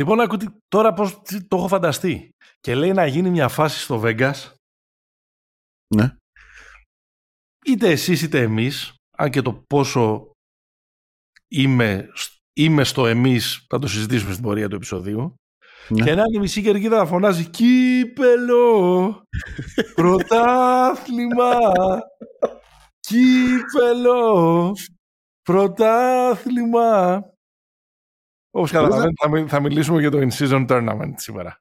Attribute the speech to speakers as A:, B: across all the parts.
A: Λοιπόν, ακούτε τώρα πώς το έχω φανταστεί. Και λέει να γίνει μια φάση στο Vegas.
B: Ναι.
A: Είτε εσείς είτε εμείς, αν και το πόσο είμαι, είμαι στο εμείς, θα το συζητήσουμε στην πορεία του επεισοδίου.
B: Ναι.
A: Και να είναι η μισή κερκίδα να φωνάζει «Κύπελο! Πρωτάθλημα! Κύπελο! Πρωτάθλημα!» Όπως καταλαβαίνετε θα, μι- θα μιλήσουμε για το In-Season Tournament σήμερα.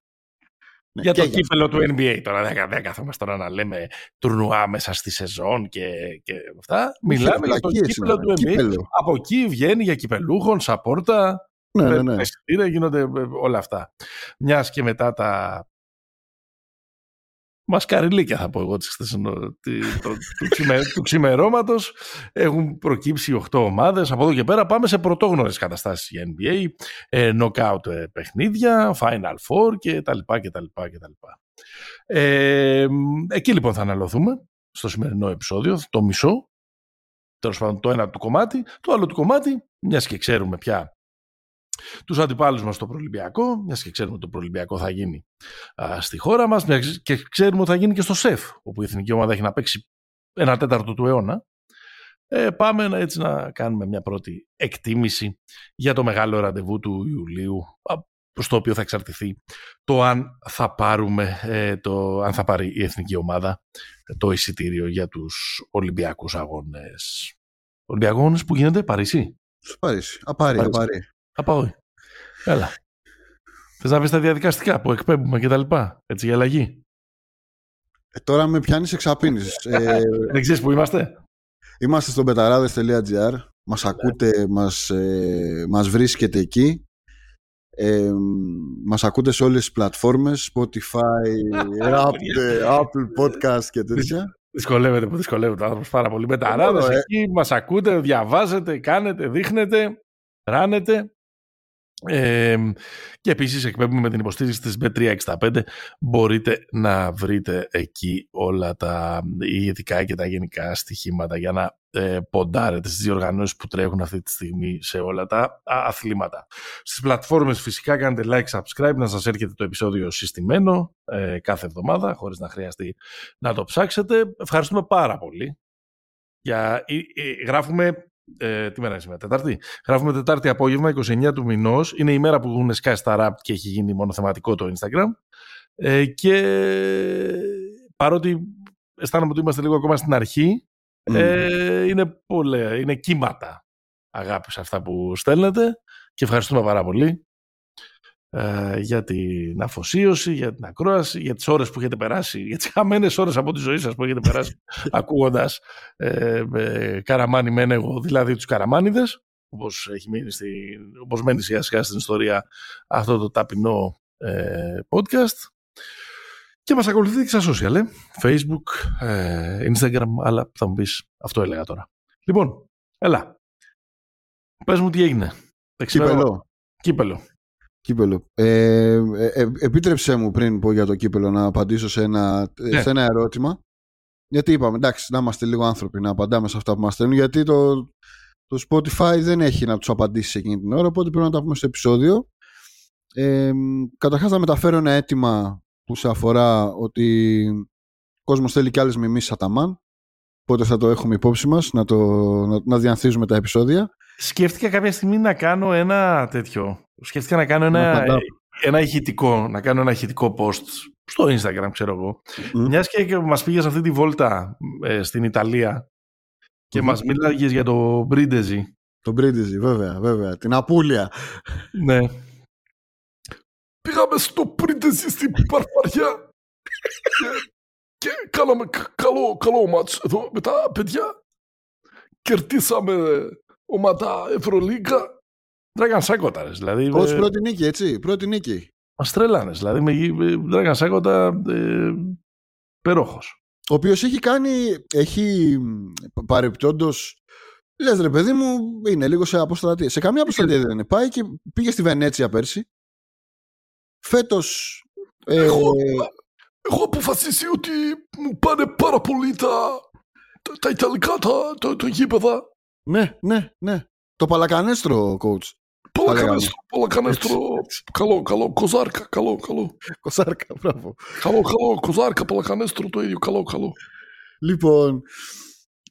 B: Ναι,
A: για
B: και
A: το κύπελο του NBA τώρα. Δεν, δεν κάθομαστε τώρα να λέμε τουρνουά μέσα στη σεζόν και, και αυτά. Μιλάμε για το
B: βλακίες
A: κύπελο
B: είναι,
A: του NBA.
B: κύπελο.
A: Από εκεί βγαίνει για κυπελούχων, σαπόρτα,
B: Ναι, ναι,
A: παίρνουν
B: ναι.
A: εισιτήρια, γίνονται ε, όλα αυτά. Μιας και μετά τα. Μασκαριλίκια θα πω εγώ της χθεσινό- τη- το- του, ξημε, του ξημερώματος. Έχουν προκύψει 8 ομάδες. Από εδώ και πέρα πάμε σε πρωτόγνωρες καταστάσεις για NBA ε, knockout ε, παιχνίδια Final Four και τα λοιπά και τα λοιπά και τα λοιπά. Ε, εκεί λοιπόν θα αναλωθούμε στο σημερινό επεισόδιο το μισό. Τέλος πάντων το ένα του κομμάτι το άλλο του κομμάτι μιας και ξέρουμε πια τους αντιπάλους μας στο Προλυμπιακό, μιας και ξέρουμε ότι το Προλυμπιακό θα γίνει α, στη χώρα μας μιας και ξέρουμε ότι θα γίνει και στο ΣΕΦ, όπου η Εθνική Ομάδα έχει να παίξει ένα τέταρτο του αιώνα. Ε, πάμε να, έτσι να κάνουμε μια πρώτη εκτίμηση για το μεγάλο ραντεβού του Ιουλίου, α, προς το οποίο θα εξαρτηθεί το αν θα πάρουμε, ε, το, αν θα πάρει η Εθνική Ομάδα ε, το εισιτήριο για τους Ολυμπιακούς Αγώνες. Ολυμπιακούς Αγώνες που γίνεται Παρίσι;
B: Στο Παρίσι. Απάρι,
A: Παρίσι.
B: απάρι.
A: Θα πάω. Έλα. Θες να πεις τα διαδικαστικά που εκπέμπουμε και τα λοιπά. Έτσι για αλλαγή;
B: Ε, τώρα με πιάνεις εξαπίνεις. ε,
A: Δεν ξέρεις που είμαστε;
B: είμαστε στο betarades.gr. Μας ακούτε, μας, ε, μας βρίσκετε εκεί. Ε, μας ακούτε σε όλες τις πλατφόρμες Spotify, Apple, Apple Podcast και τέτοια
A: Δυσκολεύεται που δυσκολεύεται ο άνθρωπος πάρα πολύ. Με τα ράδες
B: ε.
A: εκεί μας ακούτε, διαβάζετε, κάνετε, δείχνετε, ράνετε. Ε, και επίσης εκπέμπουμε με την υποστήριξη της B365 μπορείτε να βρείτε εκεί όλα τα ειδικά και τα γενικά στοιχήματα για να ε, ποντάρετε στις διοργανώσεις που τρέχουν αυτή τη στιγμή σε όλα τα α, αθλήματα. Στις πλατφόρμες φυσικά κάνετε like, subscribe να σας έρχεται το επεισόδιο συστημένο ε, κάθε εβδομάδα χωρίς να χρειαστεί να το ψάξετε. Ευχαριστούμε πάρα πολύ. Για, ε, ε, γράφουμε ε, τι μέρα είναι σήμερα, Τετάρτη; Γράφουμε Τετάρτη απόγευμα, 29 του μηνός. Είναι η μέρα που έχουν σκάσει στα rap και έχει γίνει μονοθεματικό το Instagram. Ε, και παρότι αισθάνομαι ότι είμαστε λίγο ακόμα στην αρχή, ε, είναι, πολλά, είναι κύματα αγάπης αυτά που στέλνετε και ευχαριστούμε πάρα πολύ ε, για την αφοσίωση, για την ακρόαση, για τις ώρες που έχετε περάσει, για τις χαμένες ώρες από τη ζωή σας που έχετε περάσει ακούγοντας ε, ε, Καραμάνι μεν εγώ, δηλαδή τους Καραμάνιδες, όπως, έχει μείνει στη, όπως μένει σιγά σιγά στην ιστορία αυτό το ταπεινό ε, podcast. Και μας ακολουθείτε και στα social, ε. Facebook, ε, Instagram, αλλά θα μου πεις, αυτό έλεγα τώρα. Λοιπόν, έλα. Πες μου τι έγινε.
B: Κύπελο.
A: Κύπελο.
B: Κύπελο. Ε, ε, ε, επίτρεψέ μου πριν πω για το κύπελο να απαντήσω σε ένα,
A: Ναι.
B: σε ένα ερώτημα. Γιατί είπαμε, εντάξει, να είμαστε λίγο άνθρωποι να απαντάμε σε αυτά που μας στέλνουν, γιατί το, το Spotify δεν έχει να τους απαντήσει εκείνη την ώρα, οπότε πρέπει να τα πούμε στο επεισόδιο. Ε, καταρχάς θα μεταφέρω ένα αίτημα που σε αφορά ότι ο κόσμος θέλει κι άλλες μιμήσεις Αταμάν, οπότε θα το έχουμε υπόψη μας, να, το, να, να διανθίζουμε τα επεισόδια.
A: Σκέφτηκα κάποια στιγμή να κάνω ένα τέτοιο. Σκέφτηκα να κάνω
B: Να
A: ένα,
B: απαντάω.
A: ένα ηχητικό, να κάνω ένα ηχητικό post στο Instagram, ξέρω εγώ.
B: Μμ.
A: Μιας και μας πήγες αυτή τη βόλτα ε, στην Ιταλία και
B: Μμμ.
A: μας μίλαγες για το Μπρίντεζι.
B: Το Μπρίντιζι, βέβαια, βέβαια. Την Απούλια.
A: Ναι. Πήγαμε στο Μπρίντεζι στην Παρπαριά και, και κάναμε κα- καλό, καλό μάτς εδώ με τα παιδιά. Κερδίσαμε ομάδα Ευρωλίγκα. Dragon Σάκοτα, ρε, δηλαδή.
B: Ως
A: ε,
B: πρώτη νίκη, έτσι. Πρώτη νίκη.
A: Μας τρελάνες, δηλαδή με ε, Dragon Σάκοτα ε, περόχος.
B: Ο οποίος έχει κάνει. Έχει παρεπτόντως. Λες ρε παιδί μου, είναι λίγο σε αποστρατεία. Σε καμία αποστρατεία δεν είναι. Πάει και πήγε στη Βενέτσια πέρσι. Φέτος. Ε,
A: Εγώ, έχω αποφασίσει ότι μου πάνε πάρα πολύ τα, τα, τα Ιταλικά, τα, τα, τα γήπεδα.
B: ναι, ναι, ναι. Το παλακανέστρο, coach.
A: Πολακανέστρο, πολακανέστρο. Καλό, καλό. Κοζάρκα, καλό, καλό.
B: Κοζάρκα, μπράβο.
A: Καλό, καλό. Κοζάρκα, πολακανέστρο το ίδιο. Καλό, καλό.
B: Λοιπόν,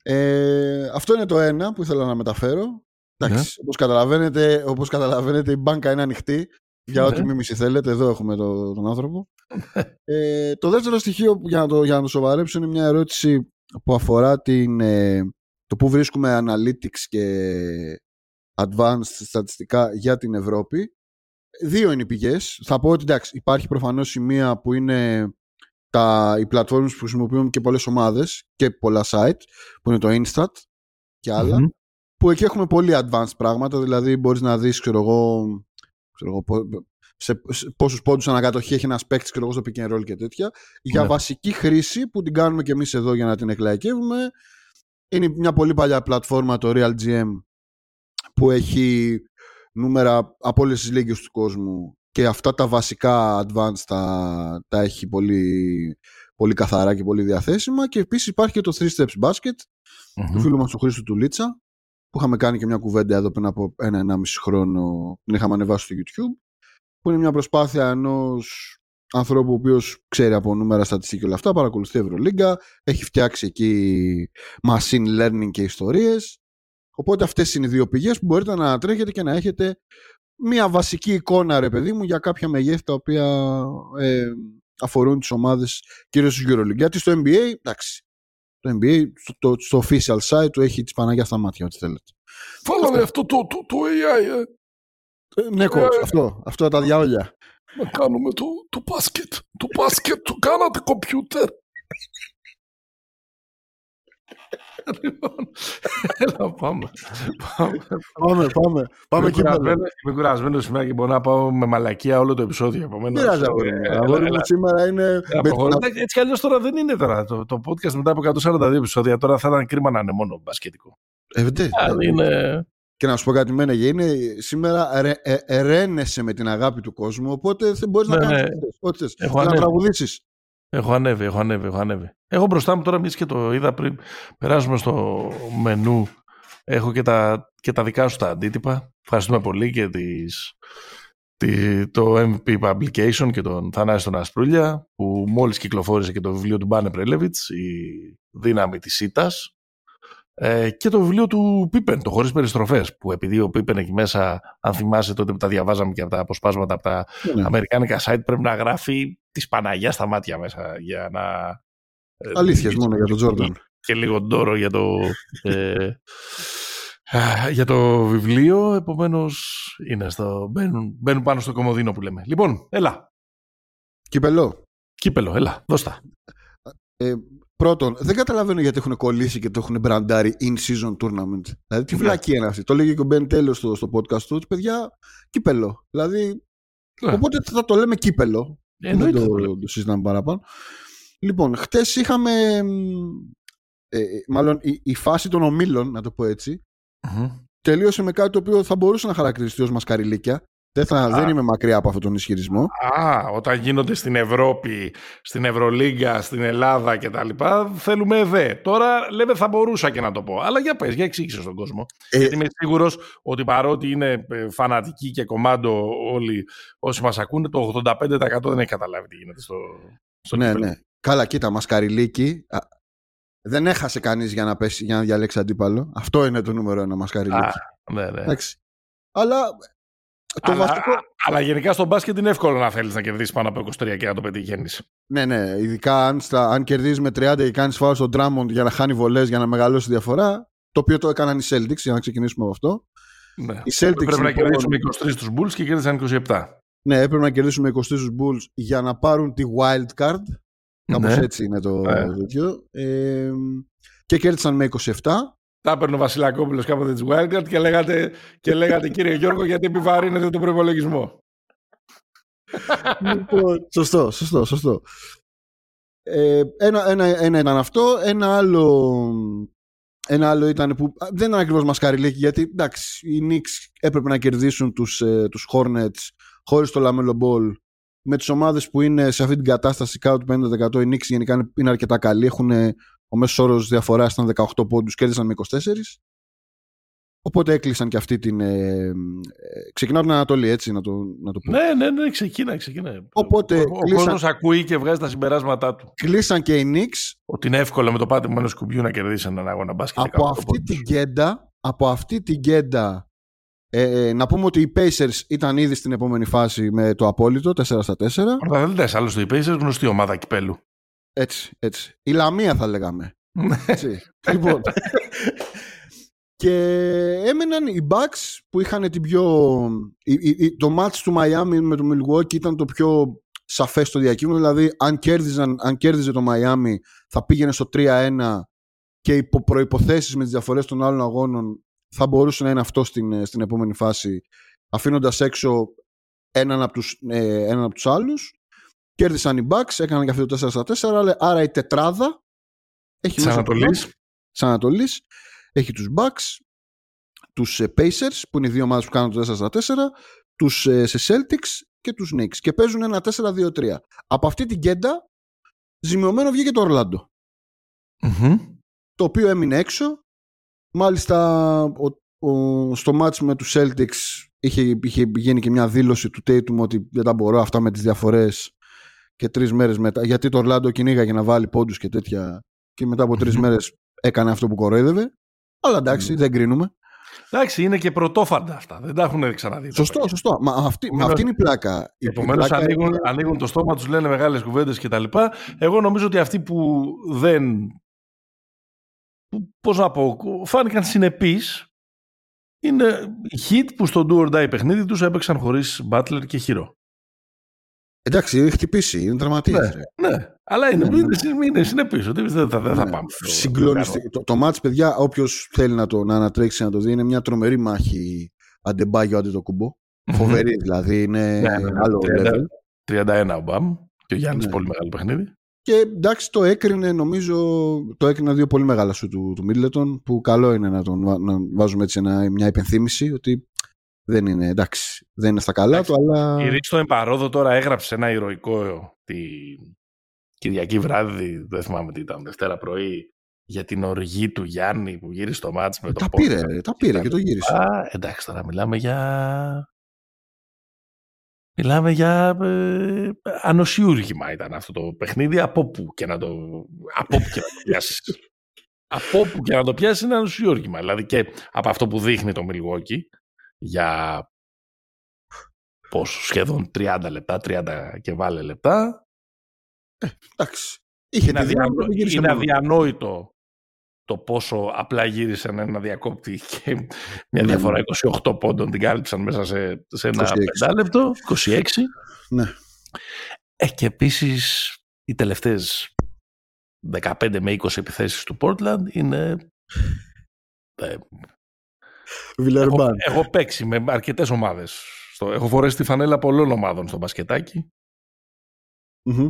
B: ε, αυτό είναι το ένα που ήθελα να μεταφέρω. Εντάξει, ναι. όπως, καταλαβαίνετε, όπως καταλαβαίνετε η μπάνκα είναι ανοιχτή για ό,τι ναι. μίμηση θέλετε. Εδώ έχουμε το, τον άνθρωπο. Ε, το δεύτερο στοιχείο για να το, για να το σοβαρέψω είναι μια ερώτηση που αφορά την, ε, το που βρίσκουμε analytics και advanced στατιστικά για την Ευρώπη. Δύο είναι οι πηγές. Θα πω ότι εντάξει, υπάρχει προφανώς η μία που είναι τα, οι πλατφόρμες που χρησιμοποιούν και πολλές ομάδες και πολλά site που είναι το Instat και άλλα που εκεί έχουμε πολύ advanced πράγματα δηλαδή μπορείς να δεις ξέρω εγώ, ξέρω εγώ σε, σε πόσους πόντους ανακατοχή έχει ένας παίκτης ξέρω εγώ στο pick and roll και τέτοια για ναι. βασική χρήση που την κάνουμε και εμείς εδώ για να την εκλαϊκεύουμε είναι μια πολύ παλιά πλατφόρμα το RealGM που έχει νούμερα από όλες τις λίγες του κόσμου και αυτά τα βασικά advanced τα, τα έχει πολύ, πολύ καθαρά και πολύ διαθέσιμα και επίσης υπάρχει και το 3 Steps Basket mm-hmm. του φίλου μας του Χρήστου του Λίτσα που είχαμε κάνει και μια κουβέντα εδώ πριν από ένα-ενάμιση χρόνο την είχαμε ανεβάσει στο YouTube που είναι μια προσπάθεια ενός ανθρώπου ο οποίος ξέρει από νούμερα στατιστική και όλα αυτά, παρακολουθεί Ευρωλίγκα, έχει φτιάξει εκεί machine learning και ιστορίες οπότε αυτές είναι οι δύο πηγές που μπορείτε να ανατρέχετε και να έχετε μια βασική εικόνα, ρε παιδί μου, για κάποια μεγέθη τα οποία ε, αφορούν τις ομάδες κυρίως τους EuroLeague. Γιατί στο NBA, εντάξει, το NBA στο, στο official site του έχει τις Παναγιά στα μάτια, ό,τι θέλετε.
A: Βάλαμε αυτό το, το, το AI, ε.
B: Ε ναι, coach, ε, αυτό, αυτό τα διάολια.
A: Να κάνουμε το, το μπάσκετ. Το μπάσκετ το κάνατε κομπιούτερ. Έλα, πάμε.
B: Πάμε, πάμε. Πάμε εκεί
A: Είμαι κουρασμένος σήμερα και μπορώ να πάω με μαλακία όλο το επεισόδιο. Επομένως,
B: πειράζει, αγόρι μου. Σήμερα είναι...
A: Έτσι κι αλλιώς τώρα δεν είναι τώρα. Το podcast μετά από 142 επεισόδια τώρα θα ήταν κρίμα να είναι μόνο μπασκετικό.
B: Ε, είναι... Και να σου πω κάτι μένα, είναι σήμερα ρε, ε, ρένεσαι με την αγάπη του κόσμου, οπότε δεν μπορείς να ναι, κάνεις ναι. ό,τι θες. Να τραγουδήσεις.
A: Έχω ανέβει, έχω ανέβει, έχω ανέβει. Έχω μπροστά μου τώρα, εμεί και το είδα πριν περάσουμε στο μενού. Έχω και τα, και τα δικά σου τα αντίτυπα. Ευχαριστούμε πολύ και τις, τη, το MVP Publication και τον Θανάση τον Ασπρούλια που μόλις κυκλοφόρησε και το βιβλίο του Μπάνε Πρέλεβιτς η δύναμη της ΣΥΤΑΣ ε, και το βιβλίο του Πίπεν, το Χωρίς Περιστροφές, που επειδή ο Πίπεν εκεί μέσα, αν θυμάσαι τότε που τα διαβάζαμε και από τα αποσπάσματα από τα ναι. αμερικάνικα site, πρέπει να γράφει τη Παναγιάς στα μάτια μέσα για να...
B: Ε, Αλήθειες μόνο για τον Τζόρνταν.
A: Και λίγο ντόρο για το... ε, για το βιβλίο, επομένως είναι στο, μπαίνουν, μπαίνουν πάνω στο κομμωδίνο που λέμε. Λοιπόν, έλα.
B: Κύπελο.
A: Κύπελο, έλα, δώστα.
B: Ε, Πρώτον, δεν καταλαβαίνω γιατί έχουν κολλήσει και το έχουν μπραντάρει in season tournament. Δηλαδή, τι βλακή είναι αυτή. Το λέγει και ο Μπεν τέλο στο, στο podcast του, παιδιά, κύπελο. Δηλαδή, yeah. οπότε θα το λέμε κύπελο. Yeah, δεν το, το, συζητάμε παραπάνω. Λοιπόν, χτες είχαμε. Ε, μάλλον η, η, φάση των ομίλων, να το πω έτσι, mm-hmm. τελείωσε με κάτι το οποίο θα μπορούσε να χαρακτηριστεί ως μασκαριλίκια. Δεν, θα, δεν είμαι μακριά από αυτόν τον ισχυρισμό.
A: Α, όταν γίνονται στην Ευρώπη, στην Ευρωλίγκα, στην Ελλάδα κτλ. Θέλουμε ΕΔΕ. Τώρα λέμε θα μπορούσα και να το πω. Αλλά για πες, για εξήγησες στον κόσμο. Ε, Γιατί είμαι σίγουρος ότι παρότι είναι ε, φανατικοί και κομμάντο όλοι όσοι μας ακούνε, το 85% δεν έχει καταλάβει τι γίνεται στο, στο
B: Ναι, ναι. Καλά, κοίτα, Μασκαριλίκη. Δεν έχασε κανείς για, να για να διαλέξει αντίπαλο. Αυτό είναι το νούμερο ένα Μασκαριλίκη. Α,
A: ναι, ναι.
B: Αλλά
A: το αλλά, βασικό... αλλά γενικά στο μπάσκετ είναι εύκολο να θέλεις να κερδίσεις πάνω από 23 και να το πετυχαίνεις.
B: Ναι, ναι. Ειδικά αν, αν κερδίζεις με 30 και κάνεις φάου στον Drummond για να χάνει βολές για να μεγαλώσει τη διαφορά. Το οποίο το έκαναν οι Celtics, για να ξεκινήσουμε από αυτό.
A: Ναι. Οι Celtics, πρέπει να λοιπόν- κερδίσουμε 23 του Bulls και κέρδισαν 27.
B: Ναι, έπρεπε να κερδίσουμε 23 του Bulls για να πάρουν τη wild card. Κάπως ναι. έτσι είναι το ναι. τέτοιο. Ε, και κέρδισαν με 27
A: τα έπαιρνε ο Βασιλακόπουλος κάποτε της Wildcard και λέγατε, και λέγατε κύριε Γιώργο γιατί επιβαρύνετε τον προπολογισμό.
B: λοιπόν, σωστό, σωστό, σωστό. Ε, ένα, ένα, ένα ήταν αυτό. Ένα άλλο, ένα άλλο ήταν που δεν ήταν ακριβώς μασκαριλίκη γιατί εντάξει, οι Knicks έπρεπε να κερδίσουν τους, ε, τους Hornets χωρίς το Lamelo Ball με τις ομάδες που είναι σε αυτή την κατάσταση κάτω του 50% οι Knicks γενικά είναι αρκετά καλοί έχουν ο μέσος όρος διαφοράς ήταν 18 πόντους, κέρδισαν με 24. Οπότε έκλεισαν και αυτή την. Ε, ε, ξεκινάω την Ανατολή, έτσι να το, να το πω.
A: Ναι, ναι, ναι, ξεκινά, ξεκινά.
B: Οπότε
A: ο ο
B: κλείσαν-
A: κόσμος ακούει και βγάζει τα συμπεράσματά του.
B: Κλείσαν και οι Knicks
A: Ότι είναι εύκολο με το πάτημα ενός κουμπιού να κερδίσει έναν αγώνα μπάσκετ.
B: από
A: 18
B: αυτή
A: πόντους.
B: την γκέντα. Από αυτή την γκέντα. Ε, ε, να πούμε ότι οι Pacers ήταν ήδη στην επόμενη φάση με το απόλυτο 4 στα 4.
A: Πρωταθλητές, άλλωστε οι Pacers, γνωστή ομάδα κυπέλου.
B: Έτσι, έτσι. Η Λαμία θα λέγαμε. Έτσι. λοιπόν. Και έμεναν οι Bucks που είχαν την πιο... η- η- η- Το match του Miami με το Milwaukee ήταν το πιο σαφές στο διακύβωνο. Δηλαδή, αν, κέρδιζαν, αν κέρδιζε το Miami θα πήγαινε στο 3-1 και υπό προϋποθέσεις με τις διαφορές των άλλων αγώνων θα μπορούσε να είναι αυτό στην, στην επόμενη φάση αφήνοντας έξω έναν από τους, ε, έναν από τους άλλους. Κέρδισαν οι Bucks, έκαναν και αυτοί το 4 στα 4, αλλά- άρα η τετράδα έχει
A: Της
B: μέσα
A: Ανατολής.
B: τους της Ανατολής έχει τους Bucks, τους ε, Pacers που είναι οι δύο ομάδες που κάνουν το 4 στα 4, τους ε, σε Celtics και τους Knicks και παίζουν ένα 4-2-3. Από αυτή την κέντα ζημιωμένο βγήκε το Ορλάντο το οποίο έμεινε έξω. Μάλιστα ο, ο- στο μάτς με τους Celtics είχε, είχε γίνει και μια δήλωση του Tatum ότι δεν τα μπορώ αυτά με τις διαφορές και τρεις μέρες μετά γιατί το Ορλάντο κυνήγαγε να βάλει πόντους και τέτοια και μετά από τρεις
A: Μμμ.
B: μέρες έκανε αυτό που κοροϊδεύε αλλά εντάξει
A: Μμμ.
B: δεν κρίνουμε
A: Εντάξει, είναι και πρωτόφαντα αυτά. Δεν τα έχουν ξαναδεί. τα
B: σωστό
A: παιδιά.
B: σωστό μα αυτή, μα
A: Επομένως-
B: αυτή είναι η πλάκα η, η
A: Επομένως,
B: πλάκα
A: ανοίγουν,
B: είναι-
A: ανοίγουν το στόμα τους, λένε μεγάλες κουβέντες κτλ. Εγώ νομίζω ότι αυτοί που δεν. που, Πώς να πω, φάνηκαν συνεπείς είναι οι hit που στο do or die παιχνίδι τους έπαιξαν χωρίς Butler και Hero.
B: Εντάξει έχει χτυπήσει είναι τραυματίας ρε.
A: Ναι, αλλά είναι,
B: Ναι,
A: είναι, είναι συνεπεί ότι δεν θα, δεν θα
B: Ναι,
A: πάμε. στο-
B: Συγκλονιστικό. Το, το μάτς, παιδιά, όποιος θέλει να το να ανατρέξει να το δει, είναι μια τρομερή μάχη αντεμπάγιο αντί το κουμπό.
A: Μμμ.
B: Φοβερή, δηλαδή είναι
A: Ναι, ναι, ναι.
B: άλλο
A: 30.
B: level.
A: 31 ο Μπαμ και ο Γιάννης
B: Ναι.
A: πολύ μεγάλο παιχνίδι.
B: Και εντάξει, το έκρινε, νομίζω, το έκρινε δύο πολύ μεγάλα σου του, του Μίτλετον, που καλό είναι να τον βα- να βάζουμε έτσι ένα, μια υπενθύμηση ότι δεν είναι, εντάξει, δεν είναι στα καλά
A: Εντάξει,
B: του, αλλά...
A: Η Ρίστο Εμπαρόδο τώρα έγραψε ένα ηρωικό τη Κυριακή βράδυ, δεν θυμάμαι τι ήταν, Δευτέρα πρωί, για την οργή του Γιάννη που γύρισε στο μάτς με το
B: τα
A: πόδι.
B: πήρε, ρε, τα πήρε και το γύρισε.
A: Α, εντάξει, τώρα μιλάμε για... Μιλάμε για ε, ανοσιούργημα ήταν αυτό το παιχνίδι, από πού και να το, από πού και να το πιάσεις. από πού και να το πιάσεις είναι ανοσιούργημα. Δηλαδή και από αυτό που δείχνει το Milwaukee για πόσο σχεδόν 30 λεπτά, 30 και βάλε λεπτά,
B: Εντάξει. Είχε
A: είναι,
B: τη δύναμη
A: αδιανό-
B: και το γύρισε
A: είναι
B: μόνο.
A: αδιανόητο το πόσο απλά γύρισαν ένα διακόπτη και μια
B: Ναι,
A: διαφορά 28 πόντων την κάλυψαν μέσα σε, σε ένα
B: 26.
A: πεντάλεπτο, 26.
B: Ναι.
A: Ε, και επίσης οι τελευταίες 15 με 20 επιθέσεις του Portland είναι... ε, έχω,
B: Βιλερμπάν.
A: έχω παίξει με αρκετές ομάδες. Στο, έχω φορέσει τη φανέλα πολλών ομάδων στο μπασκετάκι.
B: Μμμ.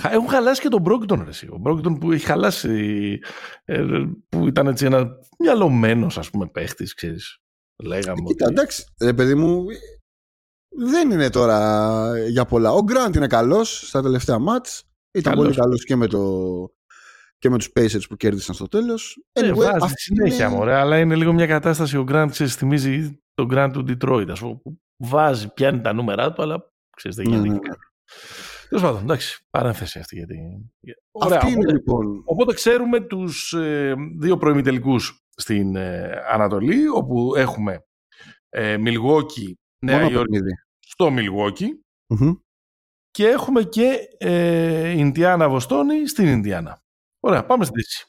A: Χα- Έχουν χαλάσει και τον Μπρόγκτον, ρε εσύ. Ο Μπρόγκτον που έχει χαλάσει, ε, που ήταν έτσι ένα μυαλωμένος, ας πούμε, παίχτης, ξέρεις. Λέγαμε
B: Κοίτα,
A: ότι...
B: εντάξει, ρε παιδί μου, δεν είναι τώρα για πολλά. Ο Γκραντ είναι καλός στα τελευταία μάτς. Ήταν
A: Καλός.
B: πολύ καλός και με, το, και με τους Pacers που κέρδισαν στο τέλος.
A: Ε,
B: Anyway,
A: βάζει
B: αυτή
A: συνέχεια,
B: είναι-
A: μωρέ, αλλά είναι λίγο μια κατάσταση, ο Γκραντ, ξέρεις, θυμίζει τον Γκραντ του Detroit, ας πούμε, που βάζει, πιάνει τα νούμερά του, αλλά, ξέρεις, δεν
B: Ναι,
A: γίνεται
B: ναι.
A: και κάτι. Τέλος πάντων, εντάξει, παρένθεση αυτή γιατί... Ωραία,
B: Αυτή είναι
A: οπότε,
B: λοιπόν.
A: οπότε ξέρουμε τους ε, δύο προημιτελικούς στην ε, Ανατολή, όπου έχουμε ε, Milwaukee, Νέα
B: Μόνο
A: Υόρκη
B: παιχνίδι.
A: στο Milwaukee
B: Μμμ.
A: και έχουμε και ε, Ινδιάνα Βοστόνη στην Ινδιάνα. Ωραία, πάμε στην Δύση.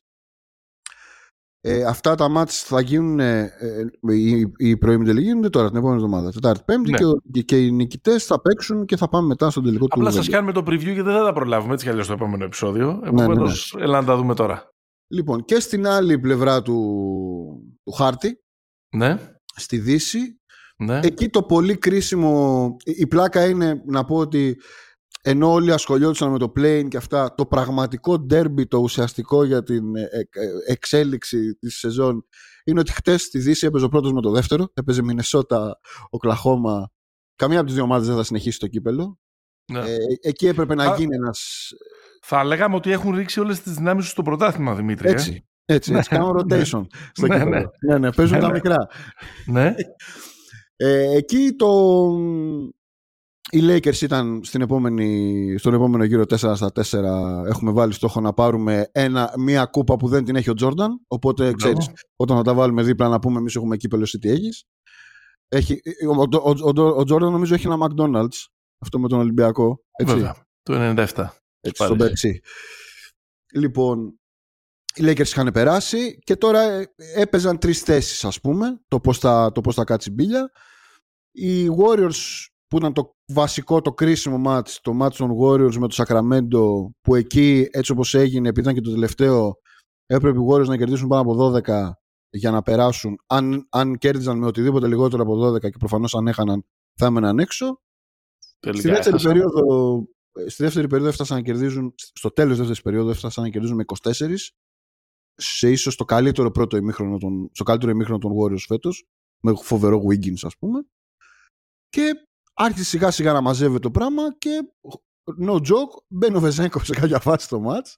B: Ε, αυτά τα μάτς θα γίνουν, ε, ε, οι, οι προημιτελικοί γίνονται τώρα την επόμενη εβδομάδα. Τετάρτη, Πέμπτη
A: Ναι.
B: και, ο- και, και οι νικητές θα παίξουν και θα πάμε μετά στον τελικό
A: Απλά
B: του.
A: σας κάνουμε το preview γιατί δεν θα τα προλάβουμε έτσι κι αλλιώς στο επόμενο επεισόδιο.
B: ναι,
A: Επομένως, έλα να τα δούμε τώρα.
B: Λοιπόν, και στην άλλη πλευρά του, του χάρτη,
A: Ναι,
B: στη Δύση,
A: ναι.
B: Εκεί το πολύ κρίσιμο, η η πλάκα είναι να πω ότι ενώ όλοι ασχολιόντουσαν με το plane και αυτά, το πραγματικό derby, το ουσιαστικό για την ε, ε, εξέλιξη της σεζόν είναι ότι χτες στη Δύση έπαιζε ο πρώτος με το δεύτερο, έπαιζε Μινεσότα, Οκλαχώμα, καμία από τις δύο ομάδες δεν θα συνεχίσει το κύπελο.
A: ναι.
B: Ε, εκεί έπρεπε να
A: Α-
B: γίνει ένας...
A: Θα λέγαμε ότι έχουν ρίξει όλες τις δυνάμεις τους στο πρωτάθλημα, Δημήτρη. ε.
B: Έτσι, Έτσι, έτσι κάνουν rotation στο
A: Ναι,
B: κύπελο.
A: ναι.
B: ναι, ναι, παίζουν
A: Ναι,
B: τα
A: ναι.
B: μικρά.
A: ναι.
B: Ε, εκεί το... Οι Lakers ήταν στην επόμενη, στον επόμενο γύρο 4 στα 4. Έχουμε βάλει στόχο να πάρουμε ένα, μία κούπα που δεν την έχει ο Τζόρνταν. Οπότε
A: Μπράβο.
B: ξέρεις, όταν θα τα βάλουμε δίπλα να πούμε εμείς έχουμε κύπελο εσύ τι έχεις. Έχει, ο, ο, ο, ο, ο Τζόρνταν νομίζω έχει ένα McDonald's. Αυτό με τον Ολυμπιακό. Έτσι,
A: Βέβαια. Το 97.
B: έτσι στον
A: Πάρε.
B: Περσί. Λοιπόν, οι Lakers είχαν περάσει και τώρα ε, έπαιζαν τρεις θέσεις ας πούμε το πώς θα, το πώς θα κάτσει η μπίλια. Οι Warriors που ήταν το βασικό, το κρίσιμο match, το match των Warriors με το Sacramento που εκεί έτσι όπως έγινε επειδή ήταν και το τελευταίο έπρεπε οι Warriors να κερδίσουν πάνω από 12 για να περάσουν. Αν, αν κέρδιζαν με οτιδήποτε λιγότερο από 12 και προφανώς αν έχαναν θα έμεναν έξω.
A: Τελικά
B: Στη δεύτερη,
A: έχασαν.
B: περίοδο, στη δεύτερη περίοδο έφτασαν να κερδίζουν, στο τέλος της δεύτερης περίοδου έφτασαν να κερδίζουν με 24 σε ίσως το καλύτερο πρώτο ημίχρονο των, στο καλύτερο ημίχρονο των Warriors φέτος με φοβερό Wiggins ας πούμε και άρχισε σιγά σιγά να μαζεύει το πράγμα και no joke μπαίνει ο Βεζέγκο σε κάποια φάση στο match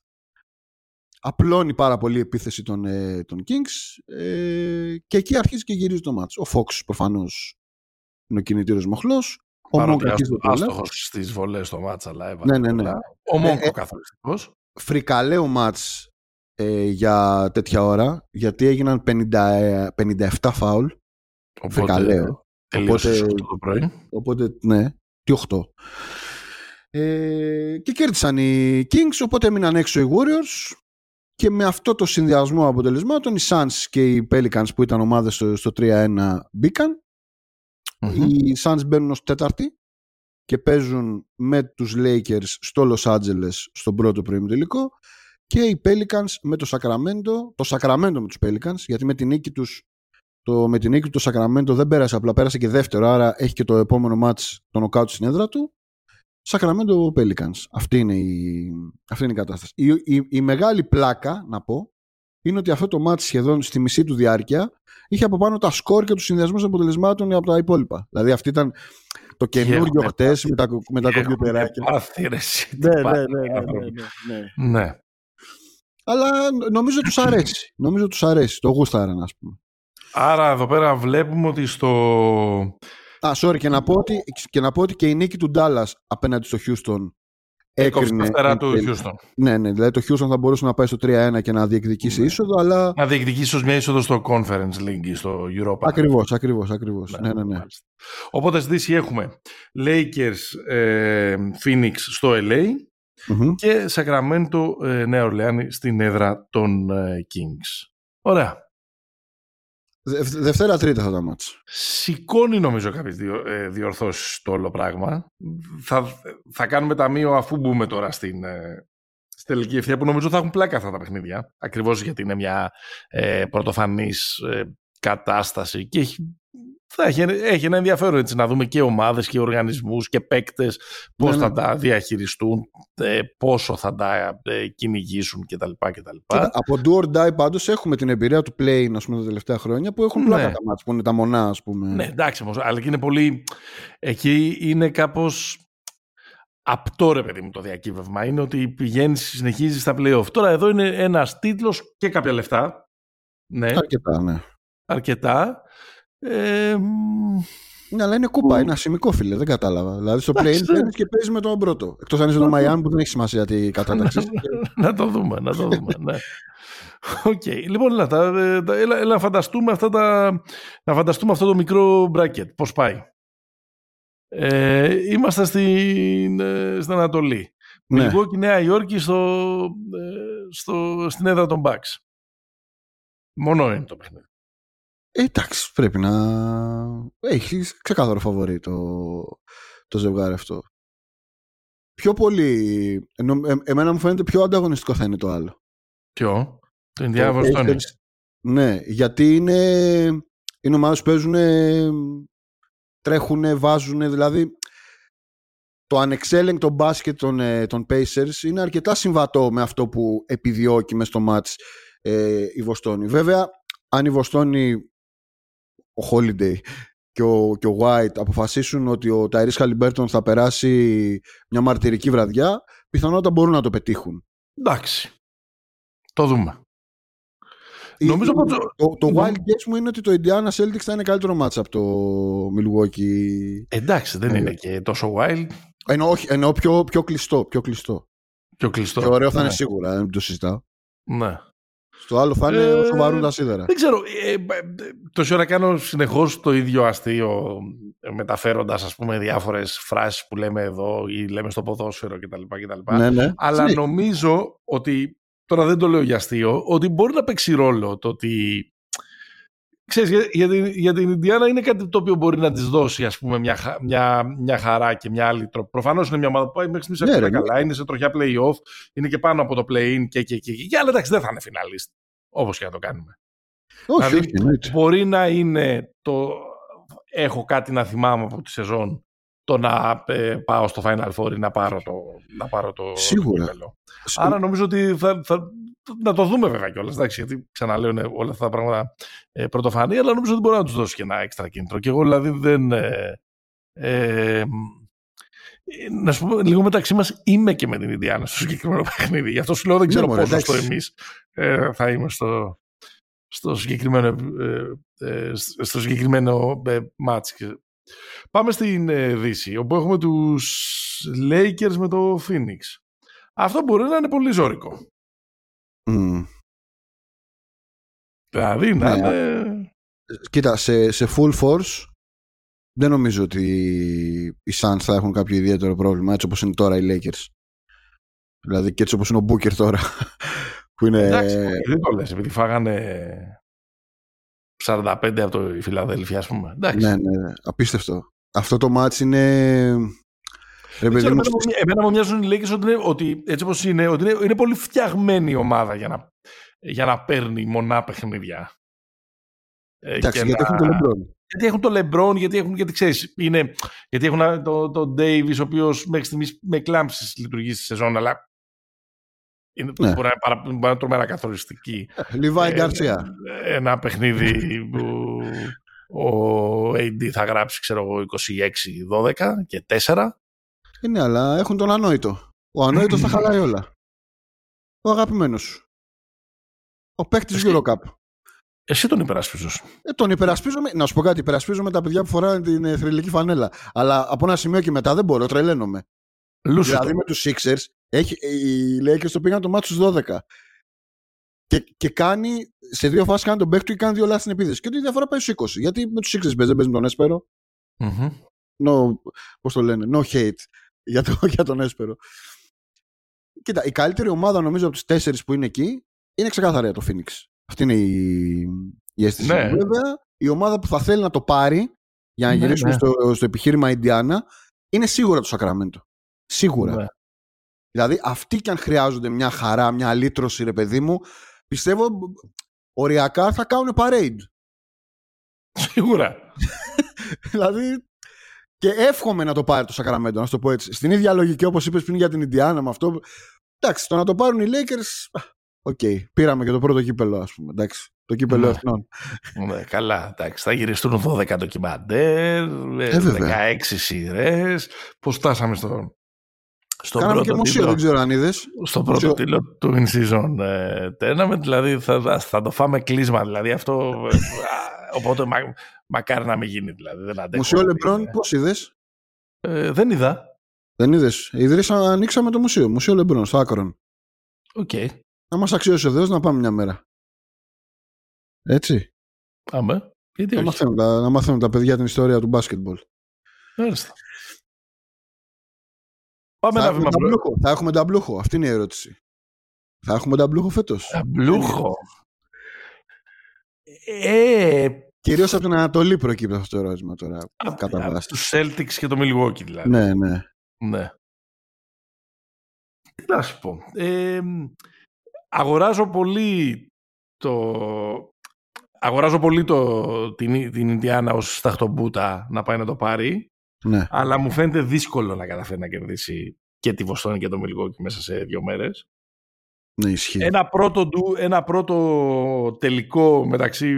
B: απλώνει πάρα πολύ η επίθεση των, ε, των Kings ε, και εκεί αρχίζει και γυρίζει το match. Ο Fox προφανώς είναι ο κινητήριος μοχλός ο
A: Παρότι
B: Monk αρχίζει το τρελαίνει.
A: άστοχος στις βολές στο μάτσα, αλλά έβαλε
B: Ναι, ναι, ναι.
A: πολλά. Ο Μόγκο
B: Ε, ε,
A: καθοριστικός.
B: φρικαλαίο μάτς ε, για τέτοια ώρα γιατί έγιναν 50, ε, 57 φάουλ φρικαλαίο.
A: Τελείωσε
B: Οπότε-
A: στις 8 το πρωί.
B: οπότε ναι τι 8 ε, και κέρδισαν οι Kings οπότε έμειναν έξω οι Warriors και με αυτό το συνδυασμό αποτελεσμάτων οι Suns και οι Pelicans που ήταν ομάδες στο, στο 3-1 μπήκαν
A: Μμμ.
B: οι Suns μπαίνουν ως τέταρτη και παίζουν με τους Lakers στο Los Angeles στον πρώτο προημιτελικό και οι Pelicans με το Sacramento, το Sacramento με τους Pelicans γιατί με την νίκη τους το, με την νίκη του το Sacramento δεν πέρασε απλά πέρασε και δεύτερο άρα έχει και το επόμενο match το knockout στην έδρα του Sacramento Pelicans αυτή είναι η, αυτή είναι η κατάσταση η, η, η μεγάλη πλάκα να πω είναι ότι αυτό το match σχεδόν στη μισή του διάρκεια είχε από πάνω τα σκορ και τους συνδυασμούς αποτελεσμάτων από τα υπόλοιπα. Δηλαδή αυτή ήταν το καινούριο
A: έχουμε
B: χτες με τα, με τα
A: Έχουμε
B: κομπιουτεράκια.
A: πάθει, ρε, εσύ, τι
B: Ναι, ναι,
A: πάθει,
B: ναι, ναι,
A: άνθρωποι.
B: ναι, ναι, ναι.
A: Ναι.
B: Αλλά νομίζω τους αρέσει. νομίζω τους αρέσει. Το γούσταραν, ας πούμε.
A: Άρα εδώ πέρα βλέπουμε ότι στο...
B: Α, sorry, και να πω ότι και, να πω ότι και η νίκη του Dallas απέναντι στο Houston
A: Έκοψε
B: έκρινε.
A: τα φτερά του
B: εν τέλει.
A: Houston.
B: Ναι, ναι, δηλαδή το Houston θα μπορούσε να πάει στο 3-1 και να διεκδικήσει
A: Ναι.
B: είσοδο, αλλά.
A: Να διεκδικήσει ίσως μια είσοδο στο Conference League ή στο Europa.
B: Ακριβώς, ακριβώς, ακριβώς. Ναι, ναι, ναι.
A: μάλιστα. Οπότε στη Δύση έχουμε Lakers ε, Phoenix στο LA
B: Μμμ.
A: και Sacramento ε, Νέα Ορλεάνη στην έδρα των ε, Kings. Ωραία.
B: Δευ- Δευτέρα, Τρίτα θα τα μάτς.
A: Σηκώνει νομίζω κάποιες διο, ε, διορθώσεις το όλο πράγμα. Θα, θα κάνουμε ταμείο αφού μπούμε τώρα στην, ε, στη τελική ευθεία που νομίζω θα έχουν πλάκα αυτά τα παιχνίδια. Ακριβώς γιατί είναι μια ε, πρωτοφανής ε, κατάσταση και έχει, θα έχει, έχει ένα ενδιαφέρον έτσι, να δούμε και ομάδες και οργανισμούς και παίκτες πώς
B: Ναι, ναι.
A: θα τα διαχειριστούν, ε, πόσο θα τα ε, κυνηγήσουν κτλ. κτλ.
B: Κοίτα, από do or die πάντως έχουμε την εμπειρία του play ας πούμε, τα τελευταία χρόνια που έχουν
A: Ναι.
B: πλάκα τα μάτς που είναι τα μονά ας πούμε.
A: Ναι, εντάξει όμως, αλλά και είναι πολύ... Εκεί είναι κάπως απτό ρε παιδί μου το διακύβευμα. Είναι ότι πηγαίνεις, συνεχίζεις στα play-off. Τώρα εδώ είναι ένας τίτλος και κάποια λεφτά. Ναι,
B: Αρκετά, ναι.
A: αρκετά. Ε, μ,
B: Ναι, αλλά είναι κούπα,
A: Που-
B: είναι ασημικό φίλε, δεν κατάλαβα. Δηλαδή στο play
A: Εντάξει, ναι.
B: μπαίνεις και παίζεις με τον πρώτο. Εκτός αν είσαι το Miami που δεν έχει σημασία τι κατάταξης.
A: να το δούμε, να το δούμε, ναι. Οκ, λοιπόν, έλα, τα, ε, τα- έλα, έλα να φανταστούμε αυτά τα, να φανταστούμε αυτό το μικρό bracket, πώς πάει; Ε, είμαστε στην, ε, στην Ανατολή.
B: Ναι.
A: Μιλγουόκι Νέα Υόρκη στο, ε, στο, στην έδρα των Bucks. Μόνο είναι το παιχνίδι.
B: Ε, εντάξει, πρέπει να. Έχει ξεκάθαρο φαβορή το, το ζευγάρι αυτό. Πιο πολύ. Ενώ, ε, εμένα μου φαίνεται πιο ανταγωνιστικό θα είναι το άλλο.
A: Ποιο; Το
B: Το
A: Indiana Βοστόνη.
B: Pacers. Ναι, γιατί είναι, είναι ομάδες που παίζουν, τρέχουν, βάζουν, δηλαδή το ανεξέλεγκτο μπάσκετ των, ε, των Pacers είναι αρκετά συμβατό με αυτό που επιδιώκει μες στο match ε, η Βοστόνη. Βέβαια, αν η Βοστόνη, ο Holiday και ο, και ο White αποφασίσουν ότι ο Tyrese Halliburton θα περάσει μια μαρτυρική βραδιά, πιθανότατα μπορούν να το πετύχουν.
A: Εντάξει. Το δούμε. Νομίζω
B: το,
A: πως-
B: το, το wild guess μου είναι ότι το Indiana Celtics θα είναι καλύτερο match από το Milwaukee.
A: Εντάξει, δεν
B: Ναι.
A: είναι και τόσο wild.
B: Ενώ, όχι, ενώ πιο, πιο κλειστό. Πιο κλειστό.
A: Πιο κλειστό.
B: Και ωραίο θα
A: ναι.
B: είναι σίγουρα, δεν το συζητάω.
A: Ναι.
B: Στο άλλο θα είναι
A: Ε,
B: όσο βαρούν τα σίδερα.
A: Δεν ξέρω. Ε, ε, τόση ώρα κάνω συνεχώς το ίδιο αστείο μεταφέροντας ας πούμε διάφορες φράσεις που λέμε εδώ ή λέμε στο ποδόσφαιρο κτλ. κτλ.
B: Ναι, ναι.
A: Αλλά
B: Ναι.
A: νομίζω ότι, τώρα δεν το λέω για αστείο, ότι μπορεί να παίξει ρόλο το ότι Ξέρεις, για, για, την, για την Ινδιάνα είναι κάτι το οποίο μπορεί να της δώσει ας πούμε, μια, χα- μια, μια χαρά και μια άλλη τρόπο. Προφανώς είναι μια ομάδα που πάει μέχρι στιγμής
B: Ναι,
A: αρκετά
B: ρε,
A: καλά, είναι σε τροχιά play-off, είναι και πάνω από το play-in και, και, και, και, και αλλά εντάξει δεν θα είναι φιναλίστ, όπως και να το κάνουμε.
B: Όχι,
A: δηλαδή,
B: όχι, εννοείται.
A: Μπορεί να είναι το έχω κάτι να θυμάμαι από τη σεζόν το να ε, πάω στο Final Four ή να πάρω το, να πάρω το,
B: Σίγουρα.
A: το κύπελλο. Άρα νομίζω ότι θα, θα, να το δούμε βέβαια κιόλας. Γιατί ξαναλέω είναι όλα αυτά τα πράγματα ε, πρωτοφανή, αλλά νομίζω ότι μπορεί να τους δώσει και ένα έξτρα κίνητρο. Και εγώ δηλαδή δεν. Ε, ε, να σου πω λίγο μεταξύ μας, είμαι και με την Ινδιάνα στο συγκεκριμένο παιχνίδι. Γι' αυτό σου λέω δεν ξέρω
B: Ναι, μωρέ,
A: πόσο στο
B: εντάξει.
A: εμείς ε, θα είμαι στο, στο συγκεκριμένο, ε, ε, στο συγκεκριμένο ε, μάτς. Πάμε στην ε, Δύση, όπου έχουμε τους Lakers με το Phoenix. Αυτό μπορεί να είναι πολύ ζώρικο.
B: Μμ.
A: Δηλαδή να
B: Ναι.
A: είναι...
B: Κοίτα, σε, σε full force δεν νομίζω ότι οι Suns θα έχουν κάποιο ιδιαίτερο πρόβλημα έτσι όπως είναι τώρα οι Lakers. Δηλαδή και έτσι όπως είναι ο Booker τώρα. Που είναι...
A: Εντάξει, δεν το λες, επειδή φάγανε 45 από το η Φιλαδέλφια, ας πούμε. Εντάξει.
B: ναι, ναι, ναι, απίστευτο. Αυτό το match είναι...
A: εμένα, μου- εμένα μου μοιάζουν οι Lakers ότι, είναι, ότι έτσι όπως είναι, ότι είναι, είναι πολύ φτιαγμένη η ομάδα για να, για να παίρνει μονά παιχνίδια. Ε,
B: εντάξει,
A: και
B: γιατί
A: να-
B: έχουν το LeBron.
A: Γιατί έχουν το LeBron, γιατί έχουν, γιατί ξέρεις, είναι, γιατί έχουν α, το, το Davis, ο οποίος μέχρι στιγμής με κλάμψεις λειτουργεί στη σεζόν, αλλά είναι,
B: Ναι.
A: μπορεί, να είναι παρα, μπορεί να είναι τρομερά καθοριστική.
B: Λιβάη
A: Ε,
B: Γκαρσία.
A: Ένα παιχνίδι που ο AD θα γράψει, ξέρω εγώ, 26-12 και 4.
B: Είναι, αλλά έχουν τον ανόητο. Ο ανόητος τα χαλάει όλα. Ο αγαπημένος σου. Ο παίκτης
A: Εσύ-
B: Eurocup.
A: Εσύ τον υπερασπίζεις.
B: Ε, τον υπερασπίζομαι. Να σου πω κάτι, υπερασπίζομαι τα παιδιά που φοράνε την ε, θρηλυκή φανέλα. Αλλά από ένα σημείο και μετά δεν μπορώ, τρελαίνομαι.
A: Λούσου
B: δηλαδή
A: τον.
B: με τους Sixers, έχει, οι Lakers το πήγαν το μάτι στους 12. Και, και κάνει, σε δύο φάσεις κάνει τον παίκτη του και κάνει δύο λάθη στην επίθεση. Και ότι η διαφορά πάει στους 20. Γιατί με τους Sixers παίζεις, δεν παίζεις με τον Έσπερο.
A: Μμμ.
B: No, πώς το λένε, no hate για, το, για τον Έσπερο. Κοίτα, η καλύτερη ομάδα νομίζω από τους τέσσερις που είναι εκεί είναι ξεκάθαρα το Phoenix. Αυτή είναι η, η αίσθηση.
A: Ναι.
B: μου. Βέβαια, η ομάδα που θα θέλει να το πάρει για να
A: Ναι,
B: γυρίσουμε
A: ναι.
B: Στο, στο επιχείρημα Ιντιάνα είναι σίγουρα το Σακραμέντο. Σίγουρα.
A: Ναι.
B: Δηλαδή, αυτοί κι αν χρειάζονται μια χαρά, μια αλύτρωση, ρε παιδί μου, πιστεύω οριακά θα κάνουν parade.
A: Σίγουρα.
B: δηλαδή, και εύχομαι να το πάρει το Σακραμέντο, να σου το πω έτσι. Στην ίδια λογική όπως είπες πριν για την Ιντιάνα με αυτό. Εντάξει, το να το πάρουν οι Lakers. α, Οκ, πήραμε και το πρώτο κύπελο, ας πούμε. Εντάξει, το κύπελο
A: Ναι.
B: εθνών.
A: Ναι, καλά, εντάξει. Θα γυριστούν 12 ντοκιμαντέρ,
B: Ε, βέβαια.
A: 16 σειρές. Πώς φτάσαμε στο, στο
B: Κάναμε και
A: πρώτο
B: μουσείο,
A: τίτλο,
B: δεν ξέρω αν είδες.
A: στο πρώτο
B: Μουσείο.
A: τίτλο του In Season ε, Tournament. Δηλαδή θα, θα, θα το φάμε κλείσμα. Δηλαδή αυτό. ε, α, οπότε μα, μακάρι να μην γίνει. Δηλαδή, δεν αντέχω.
B: Μουσείο
A: να
B: Λεμπρόν,
A: δει, ε.
B: πώς είδες;
A: Ε, δεν είδα.
B: Δεν είδες. Ιδρύσα, ανοίξαμε το μουσείο. Μουσείο Λεμπρόν, στο Άκρον.
A: Οκ.
B: Να μας αξιώσει ο Θεός να πάμε μια μέρα. Έτσι.
A: Πάμε. Γιατί
B: Να
A: όχι.
B: μαθαίνουν, τα, να μαθαίνουν τα παιδιά την ιστορία του μπάσκετμπολ.
A: Μάλιστα. Πάμε
B: Θα
A: ένα
B: έχουμε,
A: βήμα προ-
B: νταμπλούχο. θα έχουμε νταμπλούχο. Αυτή είναι η ερώτηση. Θα έχουμε νταμπλούχο φέτος.
A: Νταμπλούχο. Ε,
B: Κυρίως από την Ανατολή προκύπτει αυτό το ερώτημα τώρα. κατά
A: από
B: βάση.
A: τους Celtics και το Milwaukee δηλαδή.
B: Ναι, ναι.
A: Ναι. Τι να σου πω. Ε, αγοράζω πολύ το... Αγοράζω πολύ το, την, την Ινδιάνα ως σταχτομπούτα να πάει να το πάρει,
B: ναι.
A: αλλά μου φαίνεται δύσκολο να καταφέρει να κερδίσει και τη Βοστόνη και το Milwaukee μέσα σε δύο μέρες.
B: Ναι, ισχύει.
A: Ένα πρώτο, ντου- ένα πρώτο τελικό μεταξύ